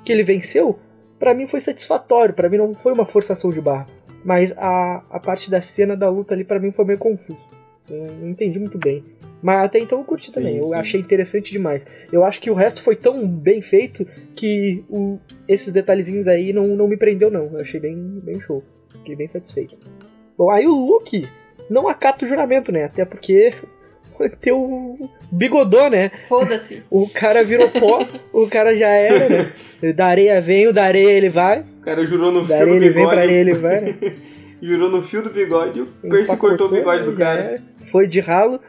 que ele venceu, pra mim foi satisfatório, pra mim não foi uma forçação de barra. Mas a, a parte da cena da luta ali pra mim foi meio confuso. Eu não entendi muito bem. Mas até então eu curti Sim, também. Eu sim. achei interessante demais. Eu acho que o resto foi tão bem feito que o- esses detalhezinhos aí não, não me prendeu, não. Eu achei bem, bem show. Fiquei bem satisfeito. Bom, aí o Luke não acata o juramento, né? Até porque teu bigodô, né? Foda-se. O cara virou pó, o cara já era, né? Da areia vem, o da areia ele vai. O cara jurou no Da fio do ele vem, pra bigode. areia ele vai, né? Jurou no fio do bigode e o Percy cortou o bigode do cara. era, Foi de ralo.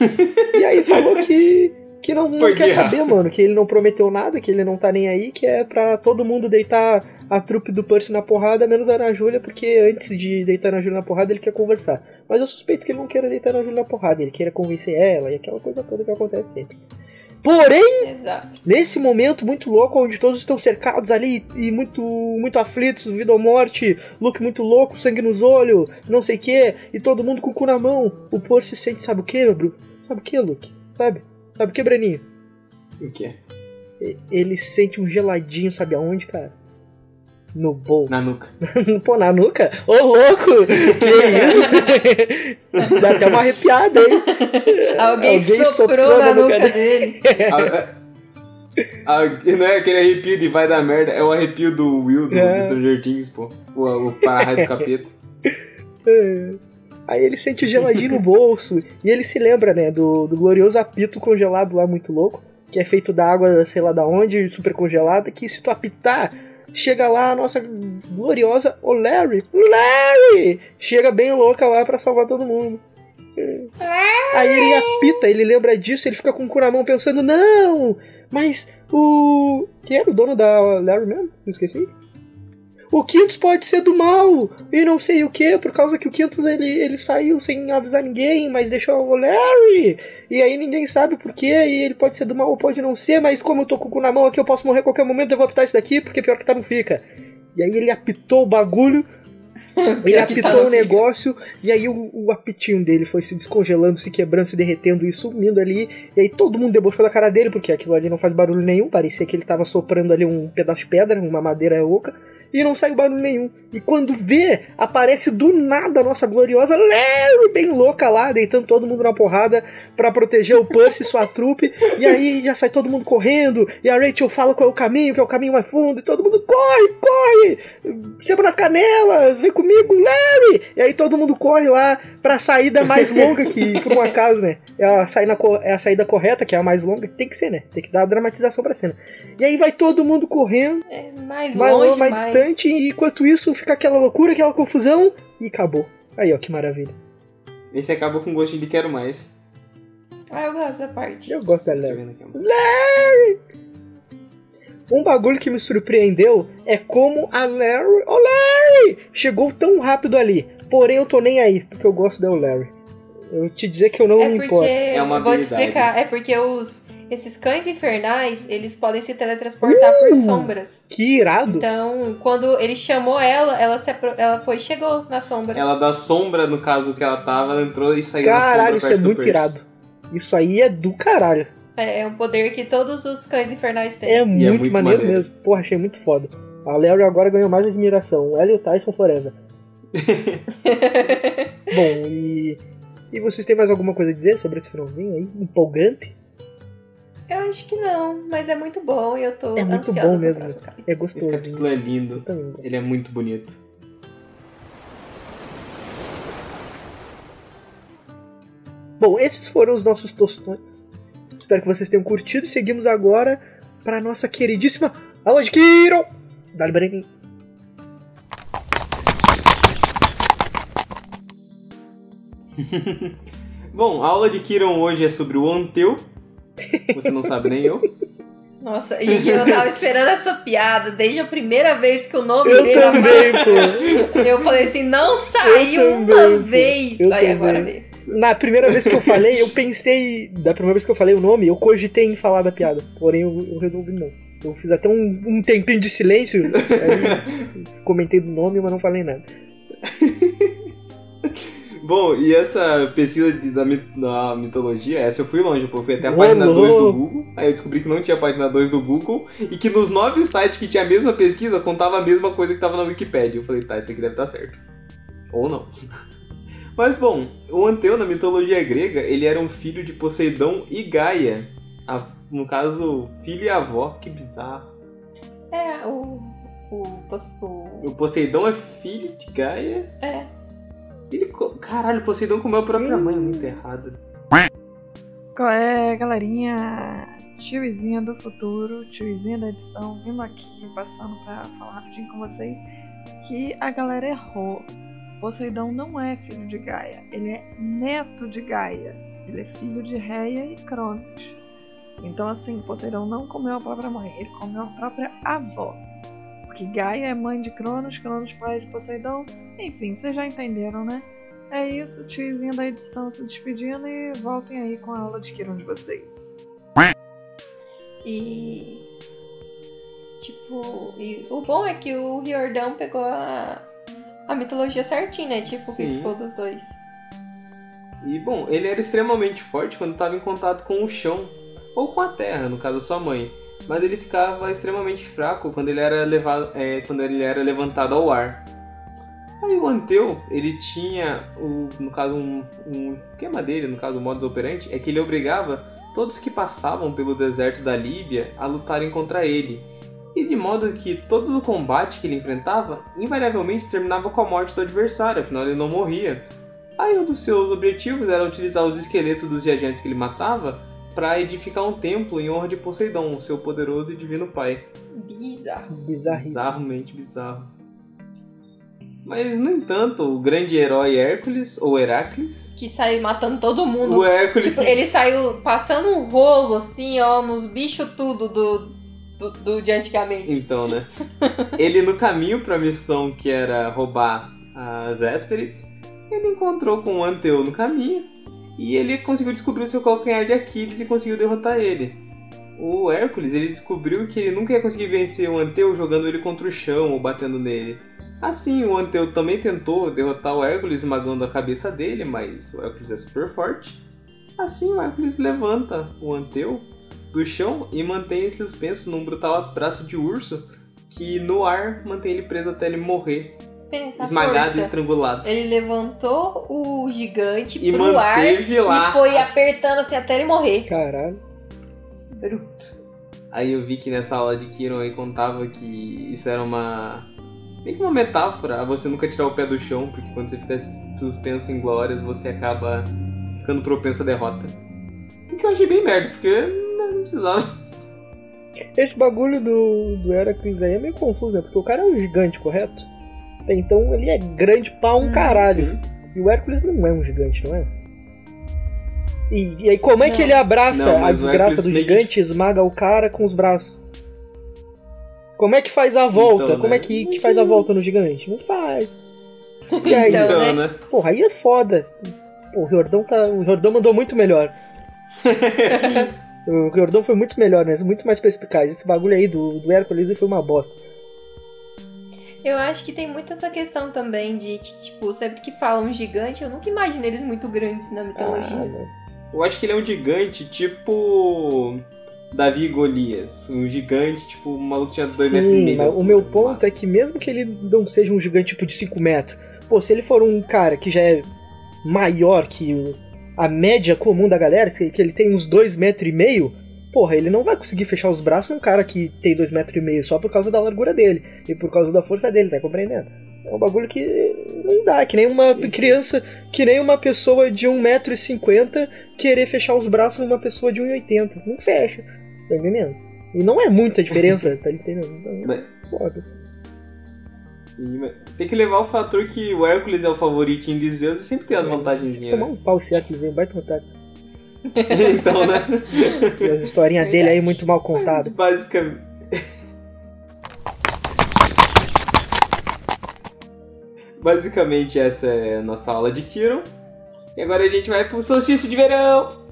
e aí falou que, que não, não quer saber, mano. Que ele não prometeu nada, que ele não tá nem aí, que é pra todo mundo deitar a trupe do Percy na porrada, menos a Ana Júlia, porque antes de deitar a Ana Júlia na porrada, ele quer conversar. Mas eu suspeito que ele não queira deitar a Ana Júlia na porrada, ele queira convencer ela e aquela coisa toda que acontece sempre. Porém, Exato. Nesse momento muito louco, onde todos estão cercados ali e muito muito aflitos, vida ou morte, Luke muito louco, sangue nos olhos, não sei o que, e todo mundo com o cu na mão. O Por se sente, sabe o que, meu Bru? Sabe o que, Luke? Sabe? Sabe o que, Breninho? O quê? Ele sente um geladinho, sabe aonde, cara? No bolso. Na nuca. Pô, na nuca? Ô, louco! Que isso? Dá até uma arrepiada, hein? Alguém, Alguém soprou, soprou na na nuca nuca dele. A- a- não é aquele arrepio de vai dar merda, é o arrepio do Will do, É. do Stranger Things, pô. O, o para-raio do capeta. Aí ele sente o geladinho no bolso. E ele se lembra, né, do, do glorioso apito congelado lá, muito louco. Que é feito da água, sei lá da onde, super congelada. Que se tu apitar, chega lá a nossa gloriosa o Larry. Larry! Chega bem louca lá pra salvar todo mundo. Aí ele apita, ele lembra disso, ele fica com o cu na mão pensando, não! Mas o. Quem era o dono da Larry mesmo? Me esqueci. O Quintus pode ser do mal e não sei o que, por causa que o Quintus ele, ele saiu sem avisar ninguém, mas deixou o Larry, e aí ninguém sabe por quê, e ele pode ser do mal ou pode não ser, mas como eu tô com o cu na mão aqui, eu posso morrer a qualquer momento, eu vou apitar isso daqui, porque pior que tá não fica. E aí ele apitou o bagulho, ele apitou o negócio e aí o, o, apitinho dele foi se descongelando, se quebrando, se derretendo e sumindo ali. E aí todo mundo debochou da cara dele, porque aquilo ali não faz barulho nenhum. Parecia que ele tava soprando ali um pedaço de pedra, uma madeira oca e não sai barulho nenhum. E quando vê, aparece do nada a nossa gloriosa Larry, bem louca lá, deitando todo mundo na porrada para proteger o Percy e sua trupe. E aí já sai todo mundo correndo, e a Rachel fala qual é o caminho, que é o caminho mais fundo, e todo mundo corre, corre! Sempre nas canelas, vem comigo, Larry! E aí todo mundo corre lá pra saída mais longa, que por um acaso, né? É a, saída, é a saída correta, que é a mais longa, que tem que ser, né? Tem que dar dramatização pra cena. E aí vai todo mundo correndo. É mais, mais longe, mais, mais distante e enquanto isso fica aquela loucura, aquela confusão e acabou. Aí, ó, que maravilha. Esse acabou com gosto de quero mais. Ah, eu gosto da parte. Eu gosto da Larry. Larry! Um bagulho que me surpreendeu é como a Larry. Oh, Larry! Chegou tão rápido ali. Porém, eu tô nem aí, porque eu gosto da Larry. Eu te dizer que eu não é me importo. É uma Vou te explicar. É porque os esses cães infernais, eles podem se teletransportar uh, por sombras. Que irado! Então, quando ele chamou ela, ela, se, ela foi chegou na sombra. Ela da sombra, no caso que ela tava, ela entrou e saiu caralho, da sombra. Caralho, isso é muito Percy. irado. Isso aí é do caralho. É, é um poder que todos os cães infernais têm. É muito, é muito maneiro, maneiro, mesmo. Porra, achei muito foda. A Larry agora ganhou mais admiração. Ela e o Tyson Forever. Bom, e. E vocês têm mais alguma coisa a dizer sobre esse finalzinho aí? Empolgante? Eu acho que não, mas é muito bom e eu tô É muito bom mesmo. É gostoso. Esse capítulo é lindo. Ele é muito bonito. Bom, esses foram os nossos tostões. Espero que vocês tenham curtido e seguimos agora para nossa queridíssima aula de Kiron. Dá-lhe branquinho. Bom, a aula de Kiron hoje é sobre o Anteu, você não sabe nem eu. Nossa, gente, eu tava esperando essa piada desde a primeira vez que o nome eu dele também, pô. Eu falei assim, não saiu uma vez. Eu Aí também. agora veio. Na primeira vez que eu falei, eu pensei. Da primeira vez que eu falei o nome, eu cogitei em falar da piada. Porém, eu, eu resolvi não. Eu fiz até um, um tempinho de silêncio. aí, comentei do nome, mas não falei nada. Bom, e essa pesquisa de, da, da, mitologia, essa eu fui longe, pô. Eu fui até a página 2 do Google. Aí eu descobri que não tinha página 2 do Google. E que nos nove sites que tinha a mesma pesquisa, contava a mesma coisa que tava na Wikipedia. Eu falei, tá, isso aqui deve estar tá certo. Ou não. Mas bom, o Anteu na mitologia grega, ele era um filho de Poseidon e Gaia. A, no caso, filho e avó. Que bizarro. É, o. O, o... o Poseidon é filho de Gaia? É. Ele. Caralho, Poseidon comeu a própria mãe, muito errado. Qual é, galerinha? Tiozinha do futuro, tiozinha da edição, vindo aqui passando pra falar rapidinho com vocês que a galera errou. Poseidon não é filho de Gaia, ele é neto de Gaia. Ele é filho de Reia e Cronos. Então, assim, Poseidon não comeu a própria mãe, ele comeu a própria avó. Porque Gaia é mãe de Cronos, Cronos pai de Poseidon. Enfim, vocês já entenderam, né? É isso, tiozinho da edição se despedindo e voltem aí com a aula de Kiron de vocês. E. Tipo, e o bom é que o Riordão pegou a, a mitologia certinha, né? Tipo, Sim. que ficou dos dois. E bom, ele era extremamente forte quando estava em contato com o chão, ou com a terra, no caso da sua mãe. Mas ele ficava extremamente fraco quando ele era, levado, é, quando ele era levantado ao ar. Aí o Anteu, ele tinha, o, no caso, um, um esquema dele, no caso, o modus operandi, é que ele obrigava todos que passavam pelo deserto da Líbia a lutarem contra ele. E de modo que todo o combate que ele enfrentava, invariavelmente terminava com a morte do adversário, afinal ele não morria. Aí um dos seus objetivos era utilizar os esqueletos dos viajantes que ele matava para edificar um templo em honra de Poseidon, seu poderoso e divino pai. Bizarro. Bizarríssimo. Bizarramente bizarro. Mas, no entanto, o grande herói Hércules, ou Heracles... Que saiu matando todo mundo. O Hércules... Tipo, que... ele saiu passando um rolo, assim, ó, nos bichos tudo do... do, do de antigamente. Então, né? ele no caminho pra missão que era roubar as Esperites, ele encontrou com o Anteu no caminho e ele conseguiu descobrir o seu calcanhar de Aquiles e conseguiu derrotar ele. O Hércules, ele descobriu que ele nunca ia conseguir vencer o Anteu jogando ele contra o chão ou batendo nele. Assim, o Anteu também tentou derrotar o Hércules esmagando a cabeça dele, mas o Hércules é super forte. Assim, o Hércules levanta o Anteu do chão e mantém ele suspenso num brutal abraço de urso que no ar mantém ele preso até ele morrer. Pensa esmagado força. e estrangulado. Ele levantou o gigante E pro ar lá. e foi apertando assim até ele morrer. Caralho. Bruto. Aí eu vi que nessa aula de Kiron aí contava que isso era uma. meio que uma metáfora a você nunca tirar o pé do chão, porque quando você fica suspenso em glórias, você acaba ficando propenso à derrota. O que eu achei bem merda, porque não precisava. Esse bagulho do, do Heracles aí é meio confuso, né? Porque o cara é um gigante, correto? Até Então ele é grande pra um caralho. Sim. E o Hércules não é um gigante, não é? E, e aí como é que Não. ele abraça Não, a o desgraça do que- gigante e esmaga o cara com os braços? Como é que faz a volta? Então, como né? é que, que faz a volta no gigante? Não faz. E aí? Então, Então, né? né? Porra, aí é foda. Pô, o Jordão, tá, o Jordão mandou muito melhor. o Jordão foi muito melhor, né? Muito mais perspicaz. Esse bagulho aí do, do Hércules foi uma bosta. Eu acho que tem muito essa questão também de que, tipo, sempre que falam gigante, eu nunca imagino eles muito grandes na Ah, mitologia. mano. Eu acho que ele é um gigante tipo. Davi e Golias. Um gigante, tipo, um maluco que tinha 2 metros e meio. o meu ponto é que mesmo que ele não seja um gigante tipo de 5 metros, pô, se ele for um cara que já é maior que a média comum da galera, que que ele tem uns 2 metros e meio, porra, ele não vai conseguir fechar os braços num cara que tem 2 metros e meio só por causa da largura dele e por causa da força dele, tá compreendendo? É um bagulho que não dá, que nem uma criança, que nem uma pessoa de 1,50m querer fechar os braços numa pessoa de 1,80m. Não fecha, tá entendendo? E não é muita diferença, tá entendendo? Então, foda. Sim, mas tem que levar o fator que o Hércules é o favoritinho de Zeus e sempre tem as vantagens. Tomar um pau esse Hércules aí, um baita. então, né? E as historinhas dele aí muito mal contadas. Basicamente. Basicamente, essa é a nossa aula de Kiron. E agora a gente vai pro solstício de verão.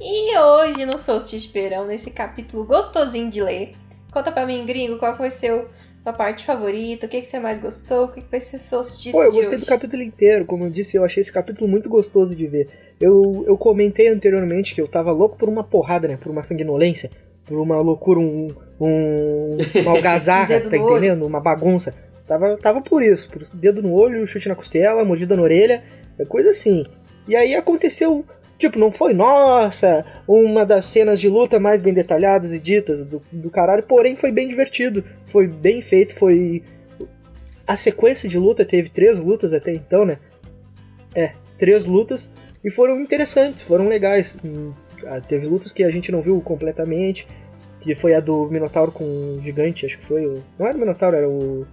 E hoje, no Solstício de Verão, nesse capítulo gostosinho de ler, conta pra mim, gringo, qual foi seu, sua parte favorita, o que, que você mais gostou, o que, que foi seu solstício Pô, eu gostei hoje? do capítulo inteiro, como eu disse, eu achei esse capítulo muito gostoso de ver. Eu, eu comentei anteriormente que eu tava louco por uma porrada, né? Por uma sanguinolência, por uma loucura, um, um uma algazarra, tá entendendo? Uma bagunça. Tava, tava por isso, por dedo no olho, chute na costela, mordida na orelha, é coisa assim. E aí aconteceu, tipo, não foi, nossa, uma das cenas de luta mais bem detalhadas e ditas do, do caralho, porém foi bem divertido, foi bem feito, foi... A sequência de luta teve três lutas até então, né? É, três lutas e foram interessantes, foram legais. Hum, ah, Teve lutas que a gente não viu completamente, que foi a do Minotauro com o gigante, acho que foi. Não era o Minotauro, era o.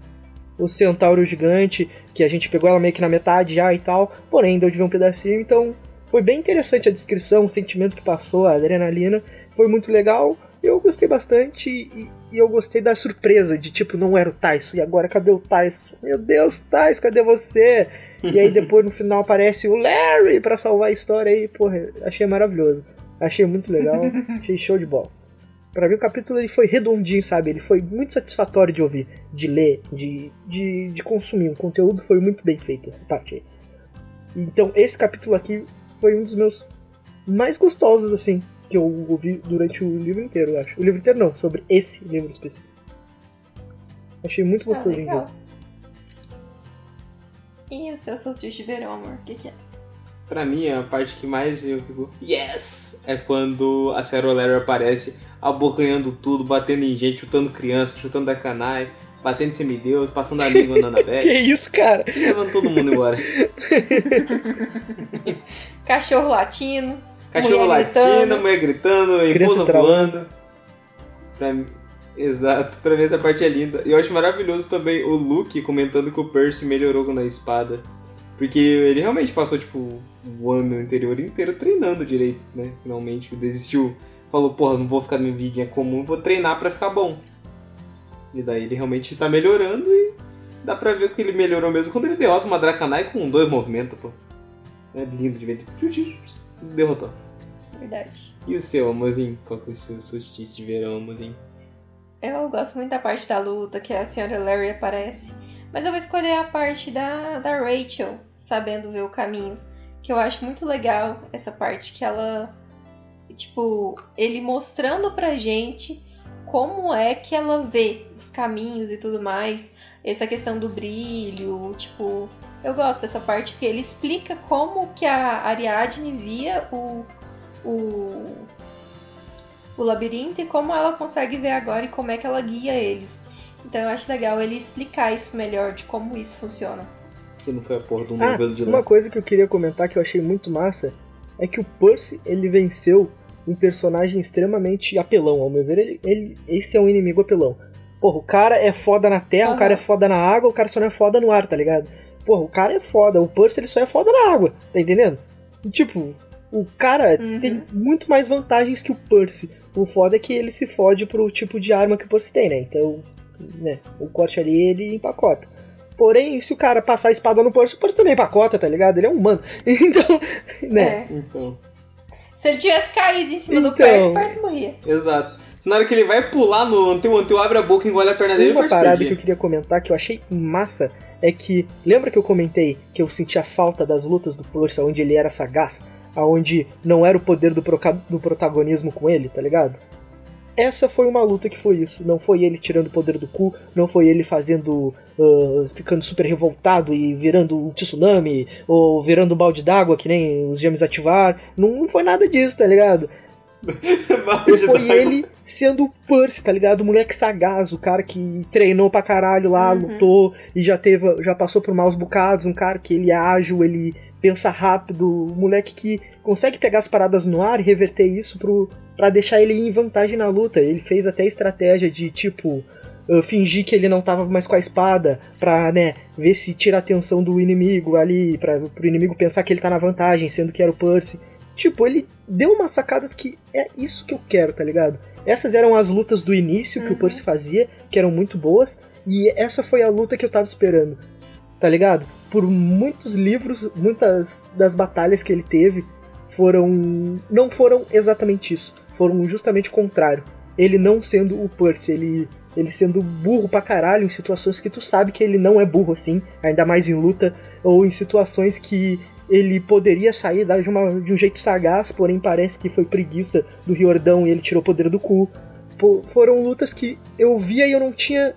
O Centauro gigante, que a gente pegou ela meio que na metade já e tal, porém deu de ver um pedacinho, então foi bem interessante a descrição, o sentimento que passou, a adrenalina, foi muito legal, eu gostei bastante e, e eu gostei da surpresa de tipo, não era o Tyson, e agora cadê o Tyson? Meu Deus, Tyson, cadê você? E aí depois no final aparece o Larry pra salvar a história aí, porra, achei maravilhoso. Achei muito legal, achei show de bola. Pra mim o capítulo ele foi redondinho, sabe? Ele foi muito satisfatório de ouvir, de ler, de, de, de consumir. O conteúdo foi muito bem feito, essa parte aí. Então esse capítulo aqui foi um dos meus mais gostosos, assim, que eu ouvi durante o livro inteiro, eu acho. O livro inteiro não, sobre esse livro específico. Achei muito Ah, gostoso de ver. legal. E o seu solstício de verão, amor? O que, que é? Pra mim, a parte que mais eu fico yes! É quando a Sarah O'Leary aparece abocanhando tudo, batendo em gente, chutando criança, chutando a canai, batendo em semideus, passando a língua na Que Annabelle isso, cara? levando todo mundo embora. Cachorro latino. Cachorro Mulher latindo, gritando. mulher gritando, empurra voando. Pra mim, exato, pra mim essa parte é linda. E eu acho maravilhoso também o Luke comentando que o Percy melhorou na espada. Porque ele realmente passou, tipo, o ano anterior inteiro treinando direito, né? Finalmente desistiu. Falou, porra, não vou ficar no vidinha comum, vou treinar para ficar bom. E daí ele realmente tá melhorando e dá pra ver que ele melhorou mesmo quando ele derrota uma Dracanai com dois movimentos, pô. É lindo de ver. Derrotou. Verdade. E o seu, amorzinho? Qual que é o seu solstício de verão, amorzinho? Eu gosto muito da parte da luta, que a senhora Larry aparece. Mas eu vou escolher a parte da, da Rachel, sabendo ver o caminho. Que eu acho muito legal essa parte que ela. Tipo, ele mostrando pra gente como é que ela vê os caminhos e tudo mais. Essa questão do brilho, tipo. Eu gosto dessa parte porque ele explica como que a Ariadne via o, o, o labirinto e como ela consegue ver agora e como é que ela guia eles. Então eu acho legal ele explicar isso melhor, de como isso funciona. Que não foi a porra do ah, de Uma coisa que eu queria comentar que eu achei muito massa é que o Percy, ele venceu um personagem extremamente apelão, ao meu ver, ele, ele esse é um inimigo apelão. Porra, o cara é foda na terra, uhum. o cara é foda na água, o cara só não é foda no ar, tá ligado? Porra, o cara é foda, o Percy ele só é foda na água, tá entendendo? Tipo, o cara uhum. tem muito mais vantagens que o Percy. O foda é que ele se fode pro tipo de arma que o Percy tem, né? Então, né? O corte ali, ele empacota. Porém, se o cara passar a espada no Percy, o Percy também empacota, tá ligado? Ele é um humano. Então, né? É. Então. Se ele tivesse caído em cima então, do Percy, o Percy morria. Exato. Na hora que ele vai pular no Anteu, o Anteu abre a boca, engole a perna dele Uma parada que eu queria comentar que eu achei massa é que, lembra que eu comentei que eu sentia falta das lutas do Percy, onde ele era sagaz? Aonde não era o poder do, do protagonismo com ele, tá ligado? Essa foi uma luta que foi isso. Não foi ele tirando o poder do cu, não foi ele fazendo. Uh, ficando super revoltado e virando um tsunami, ou virando um balde d'água que nem os gêmeos ativar. Não, não foi nada disso, tá ligado? foi ele sendo o Percy, tá ligado? O moleque sagaz, o cara que treinou pra caralho lá, uhum. lutou e já teve, já passou por maus bocados, um cara que ele é ágil, ele pensa rápido, um moleque que consegue pegar as paradas no ar e reverter isso pro, para deixar ele em vantagem na luta. Ele fez até estratégia de tipo uh, fingir que ele não tava mais com a espada pra, né, ver se tira a atenção do inimigo ali, para pro inimigo pensar que ele tá na vantagem, sendo que era o Percy. Tipo, ele deu umas sacadas que é isso que eu quero, tá ligado? Essas eram as lutas do início que uhum. o Percy fazia, que eram muito boas, e essa foi a luta que eu tava esperando, tá ligado? Por muitos livros, muitas das batalhas que ele teve, foram. não foram exatamente isso. Foram justamente o contrário. Ele não sendo o Percy, ele, ele sendo burro pra caralho em situações que tu sabe que ele não é burro assim, ainda mais em luta, ou em situações que ele poderia sair de, uma, de um jeito sagaz, porém parece que foi preguiça do Riordão e ele tirou o poder do cu. Pô, foram lutas que eu via e eu não tinha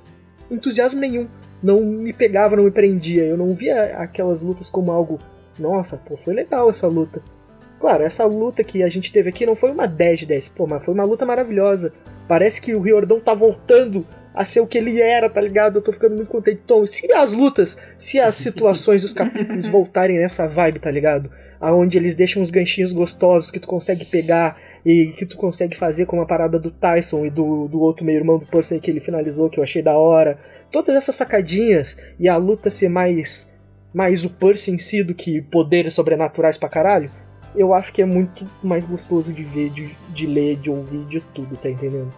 entusiasmo nenhum. Não me pegava, não me prendia. Eu não via aquelas lutas como algo. Nossa, pô, foi legal essa luta. Claro, essa luta que a gente teve aqui não foi uma 10 de 10, pô, mas foi uma luta maravilhosa. Parece que o Riordão tá voltando a ser o que ele era, tá ligado? Eu tô ficando muito contente. Então, se as lutas, se as situações, os capítulos voltarem nessa vibe, tá ligado? Aonde eles deixam uns ganchinhos gostosos que tu consegue pegar e que tu consegue fazer com a parada do Tyson e do, do outro meio-irmão do Percy que ele finalizou, que eu achei da hora. Todas essas sacadinhas e a luta ser mais mais o Percy em si do que poderes sobrenaturais pra caralho eu acho que é muito mais gostoso de ver, de, de ler, de ouvir, de tudo, tá entendendo?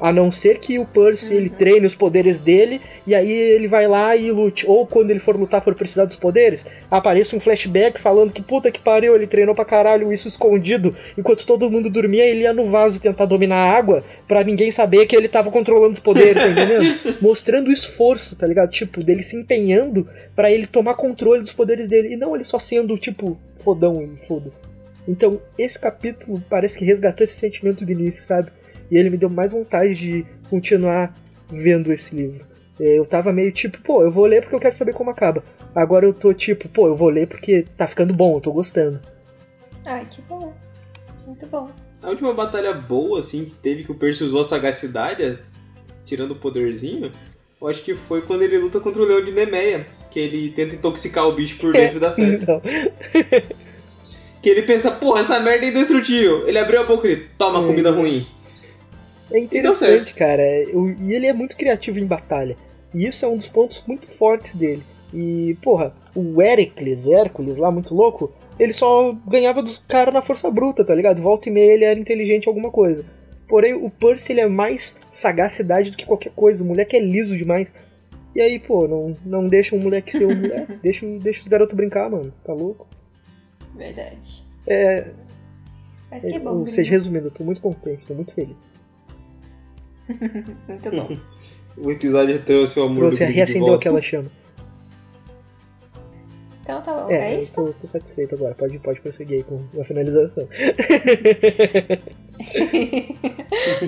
A não ser que o Percy uhum. ele treine os poderes dele e aí ele vai lá e lute. Ou quando ele for lutar, for precisar dos poderes, apareça um flashback falando que puta que pariu, ele treinou pra caralho isso escondido. Enquanto todo mundo dormia, ele ia no vaso tentar dominar a água para ninguém saber que ele tava controlando os poderes, tá entendendo? Mostrando o esforço, tá ligado? Tipo, dele se empenhando para ele tomar controle dos poderes dele. E não ele só sendo, tipo, fodão e foda-se. Então, esse capítulo parece que resgatou esse sentimento do início, sabe? E ele me deu mais vontade de continuar vendo esse livro. É, eu tava meio tipo, pô, eu vou ler porque eu quero saber como acaba. Agora eu tô tipo, pô, eu vou ler porque tá ficando bom, eu tô gostando. Ai, que bom. Muito bom. A última batalha boa, assim, que teve que o Percy usou a sagacidade, tirando o poderzinho, eu acho que foi quando ele luta contra o leão de Nemeia. Que ele tenta intoxicar o bicho por dentro da certo. Então. que ele pensa, porra, essa merda é indestrutível. Ele abriu a boca e toma é. comida ruim. É interessante, cara. E ele é muito criativo em batalha. E isso é um dos pontos muito fortes dele. E, porra, o Heracles, Hércules lá, muito louco, ele só ganhava dos caras na força bruta, tá ligado? Volta e meia ele era inteligente em alguma coisa. Porém, o Percy ele é mais sagacidade do que qualquer coisa. O moleque é liso demais. E aí, pô, não, não deixa um moleque ser um moleque. deixa, deixa os garotos brincar, mano. Tá louco? Verdade. É. Mas que é, bom. ou seja, resumindo, eu tô muito contente, tô muito feliz. Muito bom. O episódio trouxe o amor Trouxe, do reacendeu aquela chama. Então tá bom. É, É, isso? tô, tô satisfeito agora. Pode, pode prosseguir aí com a finalização.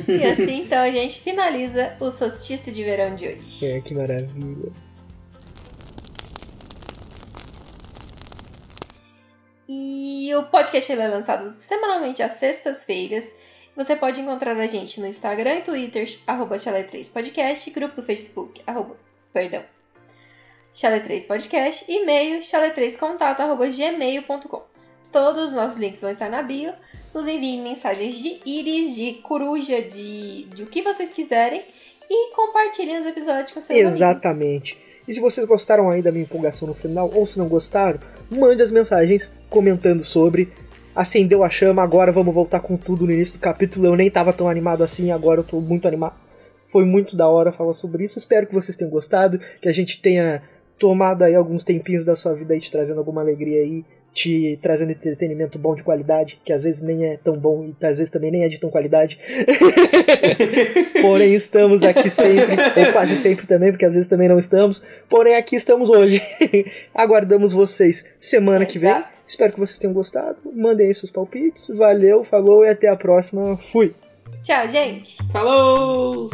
e assim então a gente finaliza o solstício de verão de hoje. É, que maravilha. E o podcast ele é lançado semanalmente às sextas-feiras. Você pode encontrar a gente no Instagram e Twitter, arroba Chalé3podcast, grupo do Facebook, arroba, perdão, Chalé3podcast, e-mail, chalé3contato, arroba gmail.com. Todos os nossos links vão estar na bio. Nos enviem mensagens de íris, de coruja, de, de o que vocês quiserem. E compartilhem os episódios com seus amigos. Exatamente. E se vocês gostaram aí da minha empolgação no final, ou se não gostaram, mande as mensagens comentando sobre. Acendeu a chama, agora vamos voltar com tudo no início do capítulo. Eu nem tava tão animado assim, agora eu tô muito animado. Foi muito da hora falar sobre isso. Espero que vocês tenham gostado, que a gente tenha tomado aí alguns tempinhos da sua vida aí, te trazendo alguma alegria aí, te trazendo entretenimento bom de qualidade, que às vezes nem é tão bom e às vezes também nem é de tão qualidade. Porém, estamos aqui sempre, ou quase sempre também, porque às vezes também não estamos. Porém, aqui estamos hoje. Aguardamos vocês semana que vem. Espero que vocês tenham gostado. Mandem aí seus palpites. Valeu, falou e até a próxima. Fui! Tchau, gente! Falou!